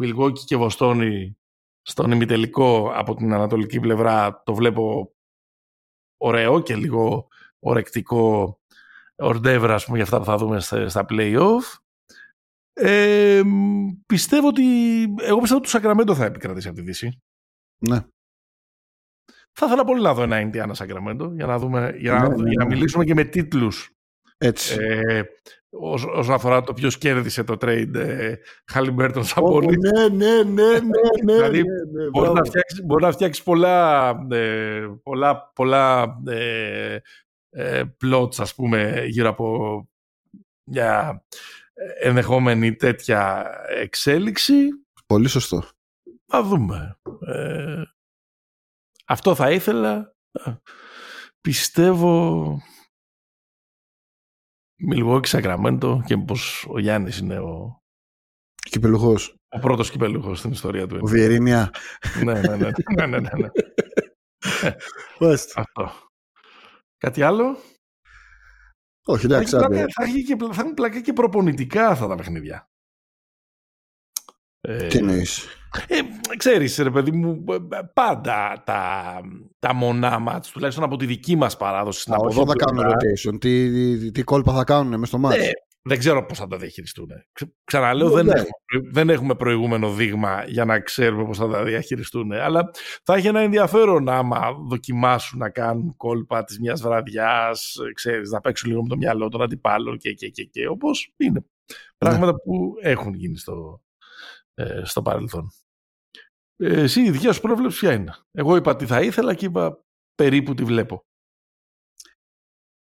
A: Milwaukee και Βοστόνη στον ημιτελικό από την ανατολική πλευρά το βλέπω ωραίο και λίγο ορεκτικό ορντεύρα ας πούμε, για αυτά που θα δούμε στα, στα play-off. Ε, πιστεύω ότι. Εγώ πιστεύω ότι το Σακραμέντο θα επικρατήσει από τη Δύση.
B: Ναι.
A: Θα ήθελα πολύ να δω ένα Ινδιάνα Σακραμέντο για να, δούμε, για να,
B: Ναι, ναι,
A: για να
B: ναι.
A: μιλήσουμε και με τίτλους
B: Έτσι.
A: ε, όσο- όσον αφορά το ποιος κέρδισε το trade ε, Χαλιμπέρτον Σαμπόνι.
B: Ω, ναι, ναι, ναι, ναι, ναι,
A: Δηλαδή,
B: ναι, ναι,
A: Μπορεί να,
B: μπράβο.
A: φτιάξεις, μπορεί να φτιάξεις πολλά, ε, πολλά, πολλά ε, ε, plots, ας πούμε, γύρω από μια ενδεχόμενη τέτοια εξέλιξη.
B: Πολύ σωστό.
A: Θα δούμε. Ε, αυτό θα ήθελα. Ε, Πιστεύω Μιλγόκι Σακραμέντο και πως ο Γιάννης είναι ο,
B: Κυπελουχός.
A: ο πρώτος κυπελούχος στην ιστορία του.
B: Ο Βιερίνια.
A: ναι, ναι, ναι, ναι, ναι, ναι, ναι.
B: Μάλιστα.
A: Αυτό. Κάτι άλλο;
B: Όχι,
A: Θα,
B: εντάξει,
A: έχει
B: άντε.
A: πλάκα- θα, έχει και, πλα- θα έχουν πλακά και προπονητικά αυτά τα παιχνίδια. Ε,
B: Τι εννοείς;
A: ε, ξέρεις ρε παιδί μου, ε, πάντα τα, τα μονά μάτς, τουλάχιστον από τη δική μας παράδοση στην
B: Α, Όχι, δεν θα κάνουν
A: αποδόπλευρα,
B: rotation. Τι, τι, τι κόλπα θα κάνουν μες στο μάτς;
A: ε, δεν ξέρω πώς θα το διαχειριστούν. Ξε- Ξαναλέω,
B: Ναι,
A: δεν,
B: ναι.
A: έχουμε, προη- δεν έχουμε προηγούμενο δείγμα για να ξέρουμε πώς θα τα διαχειριστούν. Αλλά θα έχει ένα ενδιαφέρον άμα δοκιμάσουν να κάνουν κόλπα της μιας βραδιάς, ε, ξέρεις, να παίξουν λίγο με το μυαλό των αντιπάλων και, και, και, και όπως είναι. Πράγματα που έχουν γίνει στο, ε, στο παρελθόν. Ε, εσύ η δικιά σου πρόβλεψη ποια είναι; Εγώ είπα τι θα ήθελα και είπα περίπου τι βλέπω.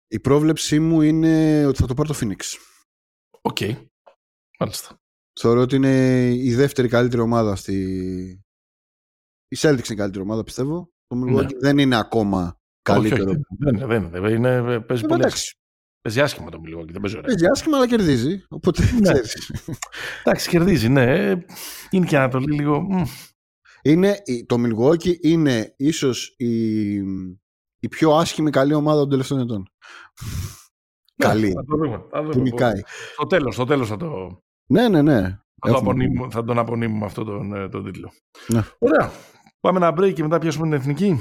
B: Η πρόβλεψή μου είναι ότι θα το πάρει το Phoenix.
A: OK. Μάλιστα.
B: Θεωρώ ότι είναι η δεύτερη καλύτερη ομάδα στη... Η Celtics είναι η καλύτερη ομάδα, πιστεύω. Το Milwaukee
A: Ναι.
B: δεν είναι ακόμα καλύτερο.
A: Όχι, όχι, δεν είναι, δεν είναι. Δεν είναι παίζει
B: Ε,
A: πολύ
B: εντάξει.
A: Άσχημα. Παίζει άσχημα το Milwaukee, δεν παίζει ωραία.
B: Παίζει άσχημα, αλλά κερδίζει. Οπότε
A: Ναι.
B: ξέρεις.
A: Εντάξει, κερδίζει, ναι. Ε, Είναι και Ανατολή λίγο. μμ.
B: είναι, η- το Milwaukee είναι ίσως η, η πιο άσχημη καλή ομάδα των τελευταίων ετών. Καλή.
A: Ναι, Θα το δούμε. Θα,
B: Που
A: δούμε.
B: νικάει.
A: Στο τέλος, στο τέλος θα, το,
B: Ναι, ναι, ναι.
A: θα, το
B: Έχουμε.
A: απονείμουμε, θα τον απονείμουμε αυτό τον, ε, τον τίτλο.
B: Ναι.
A: Ωραία. Πάμε ένα break και μετά πιάσουμε την εθνική.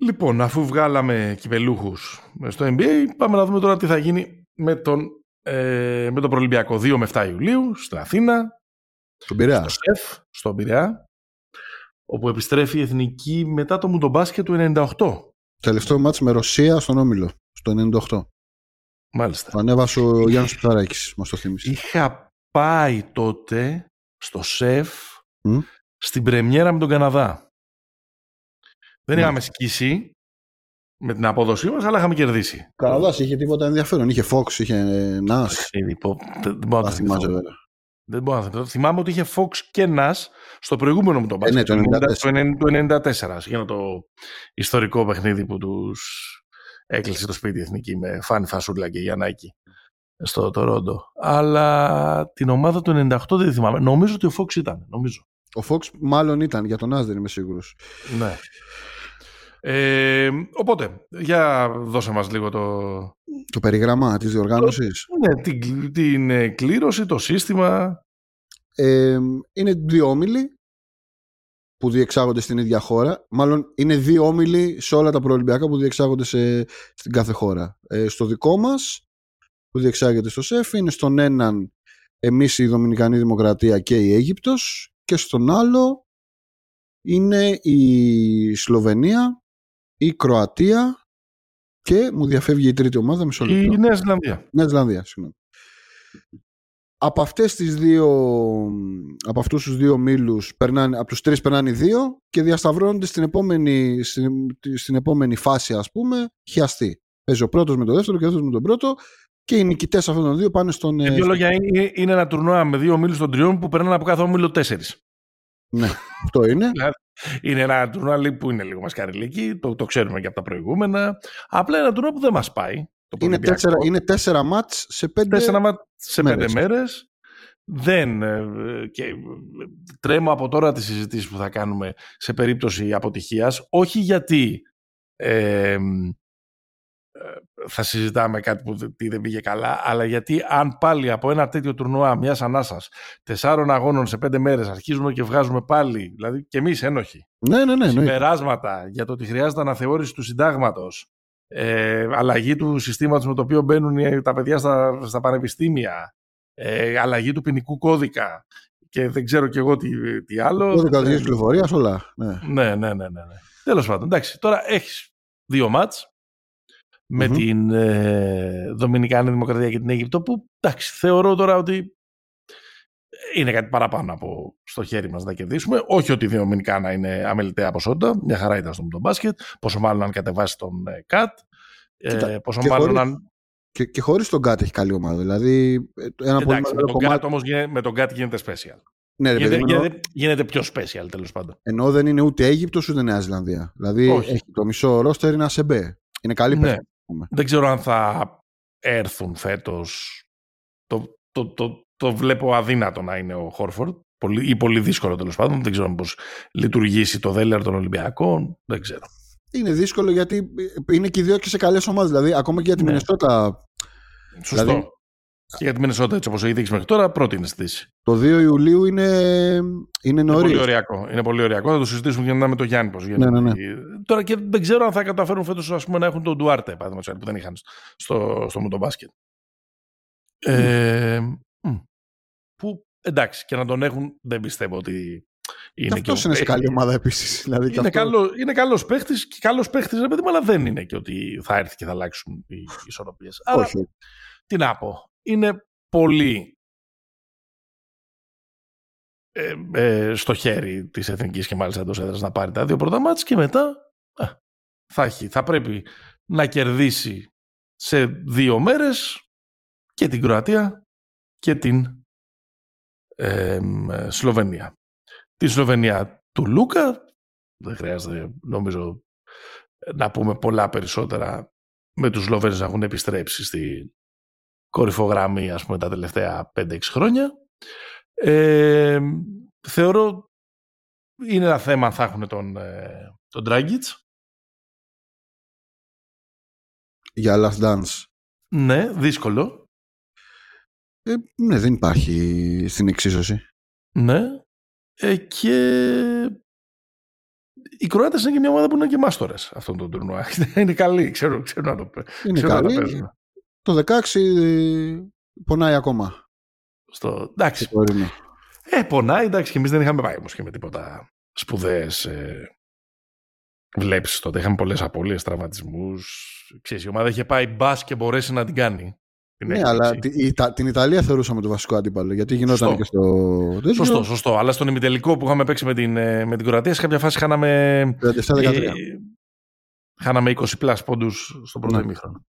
A: Λοιπόν, αφού βγάλαμε κυπελούχους στο NBA, πάμε να δούμε τώρα τι θα γίνει με τον, ε, με τον Προλυμπιακό 2 με 7 Ιουλίου στην Αθήνα,
B: Τον Πειραιά.
A: στο ΣΕΦ, στον Πειραιά, όπου επιστρέφει η Εθνική μετά το Μουντομπάσκετ του 98.
B: Τελευταίο μάτς με Ρωσία στον Όμιλο. Στο 98.
A: Μάλιστα.
B: Το ανέβασε ο Γιάννης Πιθαράκης. Μας το θύμισε.
A: Είχα πάει τότε στο ΣΕΦ
B: Μμ.
A: στην πρεμιέρα με τον Καναδά. Δεν
B: Ναι.
A: είχαμε σκίσει με την απόδοσή μας, αλλά είχαμε κερδίσει.
B: Καναδάς είχε τίποτα ενδιαφέρον. Είχε Fox, είχε ε, Nas.
A: Ήδη, πω, Δεν δεν μπορώ να
B: Τα
A: το
B: θυμάσαι
A: θυμάμαι.
B: βέβαια.
A: Δεν μπορώ να το θυμάμαι. Θυμάμαι ότι είχε Fox και Nas στο προηγούμενο μου το μπάσκετ.
B: ναι, το 94.
A: Το 90 το 94. Εκείνο το ιστορικό παιχνίδι που τους έκλεισε το σπίτι η εθνική με Φάνη Φασούλα και Γιαννάκη στο Τορόντο. Αλλά την ομάδα του 98 δεν τη θυμάμαι. Νομίζω ότι ο Fox ήταν. Νομίζω.
B: Ο Fox μάλλον ήταν. Για τον Nas δεν είμαι σίγουρος.
A: Ναι. Ε, οπότε, για δώσε μας λίγο το,
B: Το περιγράμμα της διοργάνωσης.
A: ναι, την, κλ- την ε, κλήρωση, το σύστημα.
B: Ε, είναι δύο όμιλοι που διεξάγονται στην ίδια χώρα. Μάλλον είναι δύο όμιλοι σε όλα τα προολυμπιακά που διεξάγονται σε, στην κάθε χώρα. Ε, στο δικό μας που διεξάγεται στο ΣΕΦ είναι στον έναν εμείς η Δομινικανή Δημοκρατία και η Αίγυπτος και στον άλλο είναι η Σλοβενία, η Κροατία και μου διαφεύγει η τρίτη ομάδα μισό λεπτό.
A: Η Νέα Ζηλανδία.
B: Νέα Ζηλανδία, συγγνώμη. Από αυτές τις δύο, από αυτούς τους δύο μήλους, περνάνε, από τους τρεις περνάνε οι δύο και διασταυρώνονται στην επόμενη, στην, στην επόμενη φάση, ας πούμε, χιαστή. Παίζει ο πρώτος με τον δεύτερο και ο δεύτερος με τον πρώτο και οι νικητές αυτών των δύο πάνε στον...
A: Με
B: ε,
A: δύο λόγια, είναι, είναι ένα τουρνουά με δύο ομίλους των τριών που περνάνε από κάθε όμιλο τέσσερις.
B: Ναι, αυτό είναι.
A: Είναι ένα τουρνουά λίγο που είναι λίγο μασκαριλίκι, το, το ξέρουμε και από τα προηγούμενα. Απλά ένα τουρνουά που δεν μας πάει. Το
B: Είναι
A: Ολυμπιακό.
B: τέσσερα, είναι τέσσερα μάτς σε πέντε...
A: Τέσσερα μα- σε
B: μέρες.
A: πέντε μέρες. δεν. Ε, και τρέμω από τώρα τις συζητήσεις που θα κάνουμε σε περίπτωση αποτυχίας, όχι γιατί ε, θα συζητάμε κάτι που δεν πήγε καλά, αλλά γιατί αν πάλι από ένα τέτοιο τουρνουά μιας ανάσας τεσσάρων αγώνων σε πέντε μέρες αρχίζουμε και βγάζουμε πάλι, δηλαδή και εμείς ένοχοι,
B: ναι, ναι, ναι,
A: συμπεράσματα για το ότι χρειάζεται αναθεώρηση του συντάγματος, ε, αλλαγή του συστήματος με το οποίο μπαίνουν τα παιδιά στα, στα πανεπιστήμια, ε, αλλαγή του ποινικού κώδικα και δεν ξέρω κι εγώ τι, τι άλλο.
B: Κώδικα ε, πληροφορία, όλα.
A: Ναι, ναι, ναι. ναι, ναι. Τέλος πάντων, εντάξει, τώρα έχεις δύο μάτς με την ε, Δομινικάνη Δημοκρατία και την Αίγυπτο που εντάξει θεωρώ τώρα ότι είναι κάτι παραπάνω από στο χέρι μας να κερδίσουμε. Όχι ότι η Δομινικάνα είναι αμεληταία ποσότητα, μια χαρά ήταν στο μπάσκετ, πόσο μάλλον αν κατεβάσει τον ε, ΚΑΤ, ε, πόσο και μάλλον
B: χωρίς,
A: αν...
B: Και, και χωρίς τον ΚΑΤ έχει καλή ομάδα, δηλαδή ένα
A: Εντάξει, πολύ με, τον κομμάτι... ΚΑΤ, όμως, με τον ΚΑΤ γίνεται special. Ναι, ρε, γίνεται, γίνεται, γίνεται, πιο special τέλος πάντων.
B: Ενώ δεν είναι ούτε Αίγυπτος ούτε Νέα Ζηλανδία. Δηλαδή Όχι. έχει το μισό ρόστερ είναι ΑΣΕΜΠΕ. Είναι καλή ναι.
A: Δεν ξέρω αν θα έρθουν φέτος. Το, το, το, το βλέπω αδύνατο να είναι ο Χόρφορντ. Πολύ, ή πολύ δύσκολο τέλος πάντων. Δεν ξέρω πώς λειτουργήσει το Δέλερ των Ολυμπιακών. Δεν ξέρω.
B: Είναι δύσκολο γιατί είναι και οι δύο και σε καλές ομάδες. Δηλαδή, ακόμα και για τη ναι. Μινεσότα.
A: Σωστό. Δηλαδή, και για τη Μινεσότα, έτσι όπως έχει δείξει μέχρι τώρα, πρώτη είναι στη θέση.
B: Το 2 Ιουλίου είναι, είναι νωρίς.
A: Είναι πολύ ωριακό. Είναι πολύ ωριακό. Θα το συζητήσουμε για να με το Γιάννη. Πώς
B: ναι, ναι, ναι.
A: Τώρα και δεν ξέρω αν θα καταφέρουν φέτος να έχουν τον Ντουάρτε, παραδείγματος που δεν είχαν στο, στο μοτομπάσκετ. Mm. Ε, που εντάξει, και να τον έχουν δεν πιστεύω ότι
B: είναι και αυτός είναι σε καλή ομάδα επίσης. Δηλαδή,
A: είναι, αυτό... καλό, είναι καλός παίχτης και καλός παίχτης, ρε παιδί αλλά δεν είναι και ότι θα έρθει και θα αλλάξουν οι ισορροπίες. Αλλά, τι να πω, είναι πολύ ε, ε, στο χέρι της Εθνικής και μάλιστα εντός έδρας να πάρει τα δύο πρώτα μάτς και μετά θα, έχει, θα πρέπει να κερδίσει σε δύο μέρες και την Κροατία και την ε, Σλοβενία. Τη Σλοβενία του Λούκα, δεν χρειάζεται νομίζω να πούμε πολλά περισσότερα με τους Σλοβαίνους να έχουν επιστρέψει στη κορυφογραμμή ας πούμε τα τελευταία 5-6 χρόνια. Ε, θεωρώ είναι ένα θέμα αν θα έχουν τον, ε, τον Dragic.
B: Για Last Dance.
A: Ναι, δύσκολο.
B: Ε, ναι, δεν υπάρχει στην εξίσωση.
A: Ναι. Ε, και οι Κροάτες είναι και μια ομάδα που είναι και μάστορες αυτόν τον τουρνουά. είναι καλή, ξέρω, ξέρω να το πω.
B: Είναι καλή. Το 16 πονάει ακόμα.
A: Στο... Εντάξει. Ε, πονάει, εντάξει, και εμείς δεν είχαμε πάει όμως και με τίποτα σπουδαίες. Ε, Βλέπει τότε, είχαμε πολλές απώλειες, τραυματισμούς. η ομάδα είχε πάει μπας και μπορέσει να την κάνει.
B: Την ναι, αλλά την Ιταλία θεωρούσαμε το βασικό αντίπαλο. Γιατί γινόταν σωστό. και στο.
A: Σωστό, σωστό. Αλλά στον ημιτελικό που είχαμε παίξει με την, ε, με την Κροατία, σε κάποια φάση χάναμε.
B: 37-13. Ε,
A: χάναμε 20 plus πόντους στο πρώτο ναι. ημίχρονο.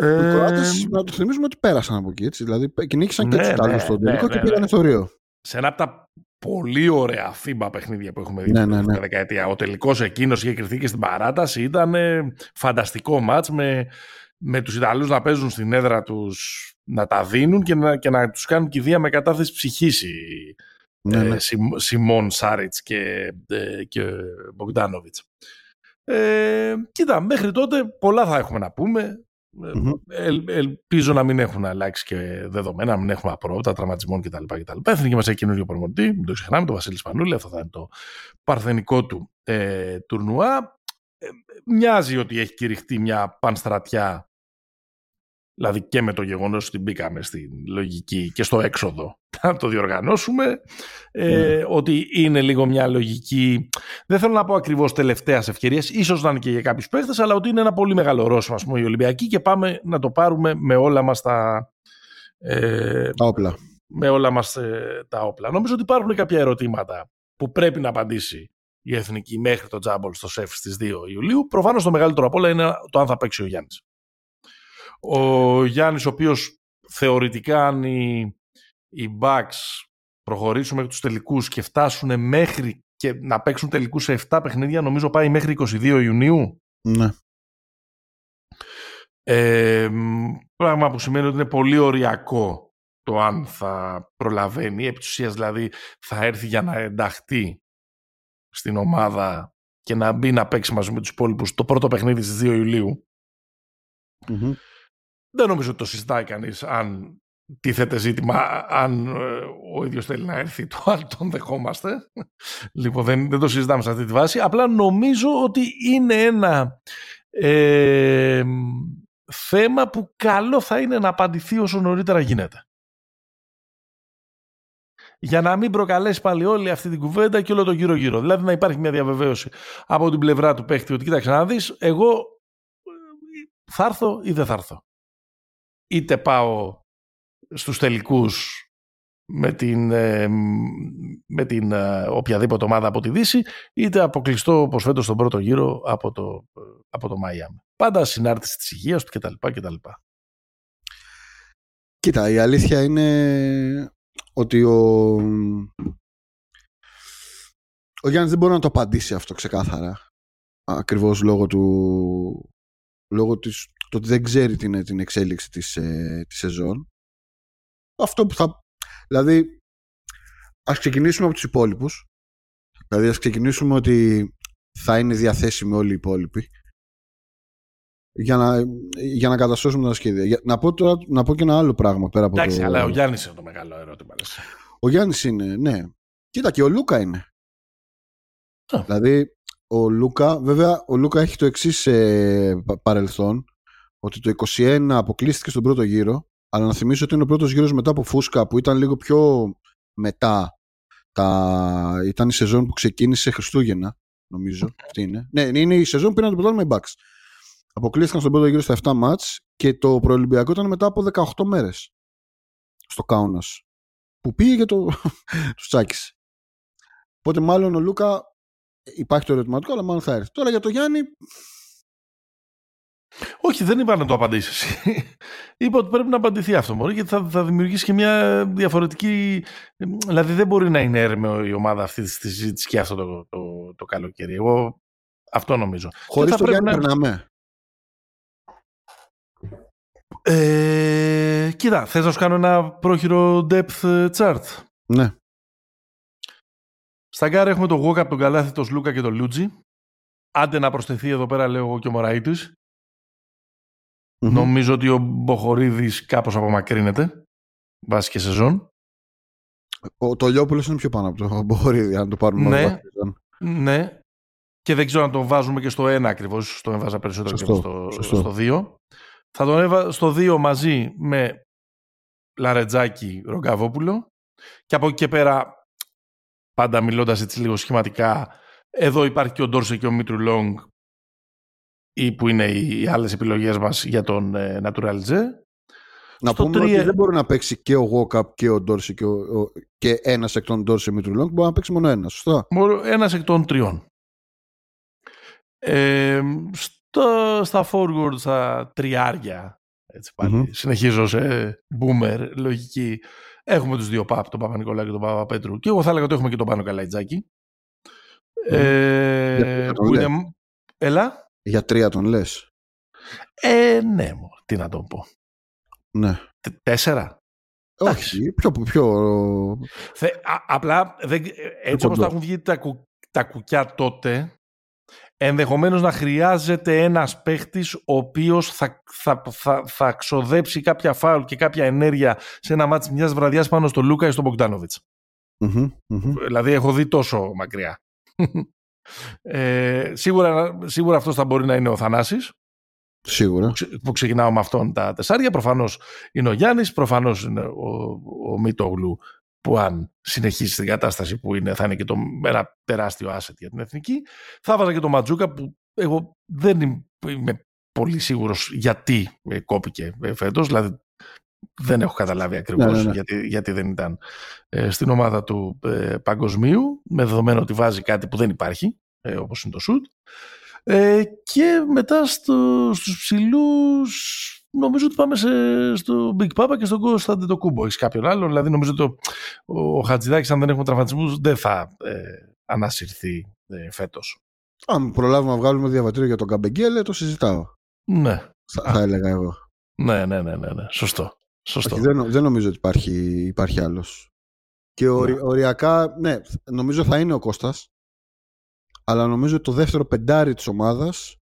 B: Ε... Οι Κροάτες, να το θυμίσουμε ότι πέρασαν από εκεί. Έτσι. Δηλαδή, κυνήγησαν ναι, και τους Ιταλούς ναι, στον τελικό ναι, και πήγαν αυτοί Ρίο.
A: Σε ένα από τα πολύ ωραία FIBA παιχνίδια που έχουμε δει ναι, ναι, ναι. δεκαετία. Ο τελικός εκείνος είχε κριθεί και στην παράταση. Ήταν φανταστικό ματς με, με τους Ιταλούς να παίζουν στην έδρα τους, να τα δίνουν και να, και να τους κάνουν κηδεία με κατάθεση ψυχής. Ναι, ναι. Ε, Σιμών Σάριτς και, ε, και Μπογκδάνοβιτς. Ε, κοίτα, μέχρι τότε πολλά θα έχουμε να πούμε. Mm-hmm. ελπίζω να μην έχουν αλλάξει και δεδομένα, να μην έχουμε απρόβατα, τραυματισμών κτλ. κτλ. Εθνική μας έχει καινούριο προμονητή, μην το ξεχνάμε, τον Βασίλης Σπανούλη. Αυτό θα είναι το παρθενικό του ε, τουρνουά. Ε, μοιάζει ότι έχει κηρυχτεί μια πανστρατιά Δηλαδή και με το γεγονός ότι μπήκαμε στην λογική και στο έξοδο να το διοργανώσουμε, ε, ναι. ότι είναι λίγο μια λογική, δεν θέλω να πω ακριβώς τελευταίας ευκαιρίας, ίσως να είναι και για κάποιους παίχτες, αλλά ότι είναι ένα πολύ μεγάλο ρώσιμο, ας πούμε, η Ολυμπιακή και πάμε να το πάρουμε με όλα μας τα...
B: Ε, τα όπλα.
A: Με όλα μας ε, τα όπλα. Νομίζω ότι υπάρχουν κάποια ερωτήματα που πρέπει να απαντήσει η Εθνική μέχρι το Τζάμπολ στο ΣΕΦ στις 2 Ιουλίου. Προφανώς το μεγαλύτερο από όλα είναι το αν θα παίξει ο Γιάννης. Ο Γιάννης ο οποίος θεωρητικά αν οι, οι Bucks προχωρήσουν μέχρι τους τελικούς και φτάσουν μέχρι και να παίξουν τελικούς σε 7 παιχνίδια νομίζω πάει μέχρι 22 Ιουνίου.
B: Ναι.
A: Ε, πράγμα που σημαίνει ότι είναι πολύ οριακό το αν θα προλαβαίνει, επί δηλαδή θα έρθει για να ενταχθεί στην ομάδα και να μπει να παίξει μαζί με τους υπόλοιπους το πρώτο παιχνίδι στις 2 ιουλιου Δεν νομίζω ότι το συζητάει κανείς αν τίθεται ζήτημα αν ε, ο ίδιος θέλει να έρθει το άλλο τον δεχόμαστε. Λοιπόν δεν, δεν το συζητάμε σε αυτή τη βάση. Απλά νομίζω ότι είναι ένα ε, θέμα που καλό θα είναι να απαντηθεί όσο νωρίτερα γίνεται. Για να μην προκαλέσει πάλι όλη αυτή την κουβέντα και όλο το γύρω-γύρω. Δηλαδή να υπάρχει μια διαβεβαίωση από την πλευρά του παίχτη ότι κοίταξε να δεις, εγώ ε, θα έρθω ή δεν θα έρθω. Είτε πάω στους τελικούς με την, ε, με την ε, οποιαδήποτε ομάδα από τη Δύση είτε αποκλειστώ όπως φέτος στον πρώτο γύρο από το, από το Μαϊάμι. Πάντα συνάρτηση της υγείας του κτλ. κτλ.
B: Κοίτα, η αλήθεια είναι ότι ο, ο Γιάννης δεν μπορεί να το απαντήσει αυτό ξεκάθαρα. Ακριβώς λόγω του λόγω της, το ότι δεν ξέρει την, την εξέλιξη της, ε, της σεζόν. Αυτό που θα... Δηλαδή, ας ξεκινήσουμε από τους υπόλοιπους. Δηλαδή, ας ξεκινήσουμε ότι θα είναι διαθέσιμοι όλοι οι υπόλοιποι για να, για να καταστρώσουμε τα σχέδια. Να πω, τώρα, να πω και ένα άλλο πράγμα πέρα από
A: Εντάξει,
B: το...
A: αλλά ο Γιάννης είναι το μεγάλο ερώτημα.
B: Ο Γιάννης είναι, ναι. Κοίτα και ο Λούκα είναι. Δηλαδή, ο Λούκα, βέβαια, ο Λούκα έχει το εξής ε, παρελθόν, ότι το 21 αποκλείστηκε στον πρώτο γύρο, αλλά να θυμίσω ότι είναι ο πρώτος γύρος μετά από Φούσκα, που ήταν λίγο πιο μετά. Τα... Ήταν η σεζόν που ξεκίνησε Χριστούγεννα, νομίζω. Αυτή είναι. Ναι, είναι η σεζόν που πήραν το πρωτάθλημα οι Bucks. Αποκλείστηκαν στον πρώτο γύρο στα 7 μάτς και το προολυμπιακό ήταν μετά από 18 μέρες στο Κάουνας που πήγε για το... τους Τσάκης. Οπότε μάλλον ο Λούκα υπάρχει το ερωτηματικό αλλά μάλλον θα έρθει. Τώρα για το Γιάννη
A: όχι, δεν είπα να το απαντήσεις εσύ. είπα ότι πρέπει να απαντηθεί αυτό μόνο γιατί θα, θα δημιουργήσει και μια διαφορετική. Δηλαδή δεν μπορεί να είναι έρμεο η ομάδα αυτή τη συζήτηση και αυτό το, το, το, καλοκαίρι. Εγώ αυτό νομίζω.
B: Χωρίς το Γιάννη να... περνάμε.
A: Ε, κοίτα, θες να σου κάνω ένα πρόχειρο depth chart;
B: Ναι.
A: Στα γκάρα έχουμε το Walkup, τον Καλάθι, τον Σλούκα και τον Λούτζι. Άντε να προσθεθεί εδώ πέρα, λέω εγώ και ο μωραιτης Νομίζω ότι ο Μποχορίδης κάπως απομακρύνεται. Βάσει και σεζόν.
B: Ο, το Λιόπουλος είναι πιο πάνω από το Μποχορίδη, αν το πάρουμε
A: ναι, ναι. Και δεν ξέρω αν το βάζουμε και στο 1 ακριβώς. Το έβαζα περισσότερο και στο, στο 2. Θα τον έβαζα στο 2 μαζί με Λαρεντζάκη Ρογκαβόπουλο. Και από εκεί και πέρα, πάντα μιλώντας έτσι λίγο σχηματικά, εδώ υπάρχει και ο Ντόρσεϊ και ο Μήτρου-Λονγκ ή που είναι οι άλλες επιλογές μας για τον ε, Naturalized.
B: Να Στο πούμε 3... ότι δεν μπορεί να παίξει και ο Γόκαπ και ο Ντόρσεϊ και, ο, και ένας εκ των Ντόρσεϊ Μήτρου-Λονγκ, μπορεί να παίξει μόνο ένας, σωστά;
A: Ένας εκ των τριών. Ε, στο, στα forward, στα τριάρια, έτσι πάλι, συνεχίζω σε boomer λογική, έχουμε τους δύο παπ, τον Παπα-Νικολά και τον Παπα-Πέτρου και εγώ θα έλεγα ότι έχουμε και τον Πάνο Καλαϊτζάκη. Ε, που είναι... Έλα.
B: Για τρία τον λες;
A: Ε, ναι, τι να τον πω.
B: Ναι.
A: τέσσερα;
B: Όχι, πιο... πιο...
A: Θε, α, απλά, δεν, έτσι όπως θα έχουν βγει τα, κου, τα κουκιά τότε, ενδεχομένως να χρειάζεται ένας παίχτης ο οποίος θα, θα, θα, θα ξοδέψει κάποια φάουλ και κάποια ενέργεια σε ένα μάτι μιας βραδιάς πάνω στο Λούκα ή στον μπογκτανοβιτς Δηλαδή έχω δει τόσο μακριά. Ε, σίγουρα, σίγουρα αυτός θα μπορεί να είναι ο Θανάσης.
B: Σίγουρα.
A: Που ξεκινάω με αυτόν τα τεσσάρια. Προφανώς είναι ο Γιάννης, προφανώς είναι ο, ο Μίτογλου που αν συνεχίσει την κατάσταση που είναι θα είναι και το, ένα τεράστιο asset για την εθνική. Θα βάζα και τον Ματζούκα που εγώ δεν είμαι πολύ σίγουρος γιατί κόπηκε φέτος. Δηλαδή δεν έχω καταλάβει ακριβώς ναι, ναι, ναι. Γιατί, γιατί δεν ήταν. Ε, στην ομάδα του ε, παγκοσμίου με δεδομένο ότι βάζει κάτι που δεν υπάρχει ε, όπως είναι το σουτ. Ε, και μετά στο, στους ψηλούς νομίζω ότι πάμε σε, στο Big Papa και στον Κωνσταντινο το Κούμπο έχεις κάποιον άλλο; Δηλαδή νομίζω ότι ο, ο Χατζηδάκης αν δεν έχουμε τραυματισμούς δεν θα ε, ανασυρθεί ε, φέτος.
B: Αν προλάβουμε να βγάλουμε διαβατήριο για τον Καμπεγγέλε το συζητάω.
A: Ναι.
B: Θα, θα έλεγα εγώ.
A: Ναι, ναι, ναι, ναι, ναι. σωστό Σωστό.
B: δεν, δεν νομίζω ότι υπάρχει, υπάρχει άλλος. Και ορι, οριακά, ναι, νομίζω θα είναι ο Κώστας. Αλλά νομίζω ότι το δεύτερο πεντάρι της ομάδας,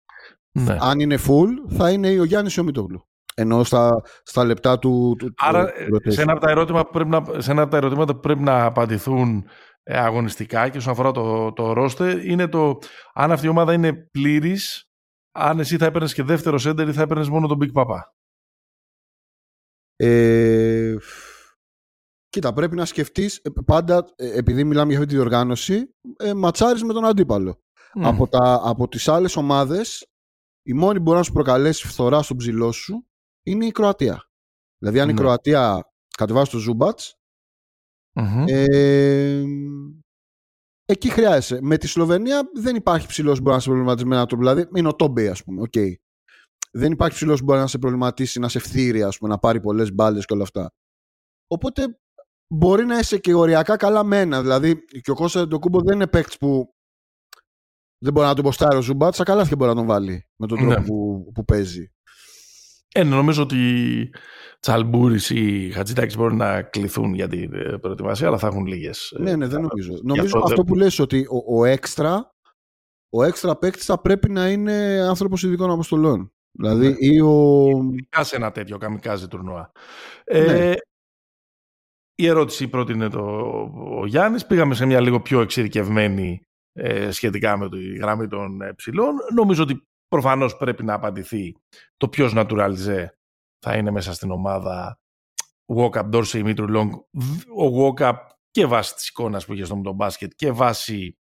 A: Ναι.
B: αν είναι full, θα είναι ο Γιάννης ή ο Μητόγλου. Ενώ στα, στα λεπτά του, του
A: Άρα,
B: του rotation.
A: σε ένα, από τα ερωτήματα που πρέπει να, σε ένα από τα ερωτήματα που πρέπει να απαντηθούν ε, αγωνιστικά και όσον αφορά το, το roster είναι το αν αυτή η ομάδα είναι πλήρης, αν εσύ θα έπαιρνες και δεύτερο σέντερ ή θα έπαιρνες μόνο τον Big Papa.
B: Ε, κοίτα, πρέπει να σκεφτείς, ε, πάντα, ε, επειδή μιλάμε για αυτή τη διοργάνωση, ε, ματσάρεις με τον αντίπαλο.
A: Μμ.
B: Από, τα, από τις άλλες ομάδες, η μόνη που μπορεί να σου προκαλέσει φθορά στον ψηλό σου είναι η Κροατία. Δηλαδή, αν η
A: Ναι.
B: Κροατία κατεβάσει το Ζούμπατς,
A: Μμμ.
B: ε, εκεί χρειάζεσαι. Με τη Σλοβενία δεν υπάρχει ψηλός που μπορεί να σε προβληματίσει με έναν τρόπο. Δηλαδή, είναι ο Τόμπεϊ, ας πούμε. οκ. Δεν υπάρχει ψηλός που μπορεί να σε προβληματίσει, να σε φθείρει, ας πούμε, να πάρει πολλές μπάλες και όλα αυτά. Οπότε μπορεί να είσαι και οριακά καλά με ένα. Δηλαδή, και ο Κώστας Αντετοκούνμπο δεν είναι παίκτης που δεν μπορεί να τον ποστάρει ο Ζούμπατς, στα καλά μπορεί να τον βάλει με τον τρόπο
A: Ναι.
B: που, που παίζει.
A: Ε, νομίζω ότι Τσαλμπούρης ή Χατζηδάκης μπορούν να κληθούν για την ε, προετοιμασία, αλλά θα έχουν λίγες. ε,
B: Ναι, ναι, δεν νομίζω. Νομίζω
A: αυτό
B: αυτό
A: δεν-
B: που λες ότι ο, ο έξτρα ο έξτρα παίκτης θα πρέπει να είναι άνθρωπος ειδικών αποστολών. Δηλαδή
A: Ναι.
B: ή ο...
A: Ειδικά σε ένα τέτοιο καμικάζι τουρνουά. Ε,
B: Ναι.
A: Η ερώτηση πρώτη είναι το, ο Γιάννης. Πήγαμε σε μια λίγο πιο εξειδικευμένη ε, σχετικά με τη γραμμή των ε, ψηλών. Νομίζω ότι προφανώς πρέπει να απαντηθεί το ποιος naturalize θα είναι μέσα στην ομάδα Walkup, Dorsey, Mitru Long. Ο Walkup και βάσει της εικόνας που είχε στο με τον μπάσκετ και βάσει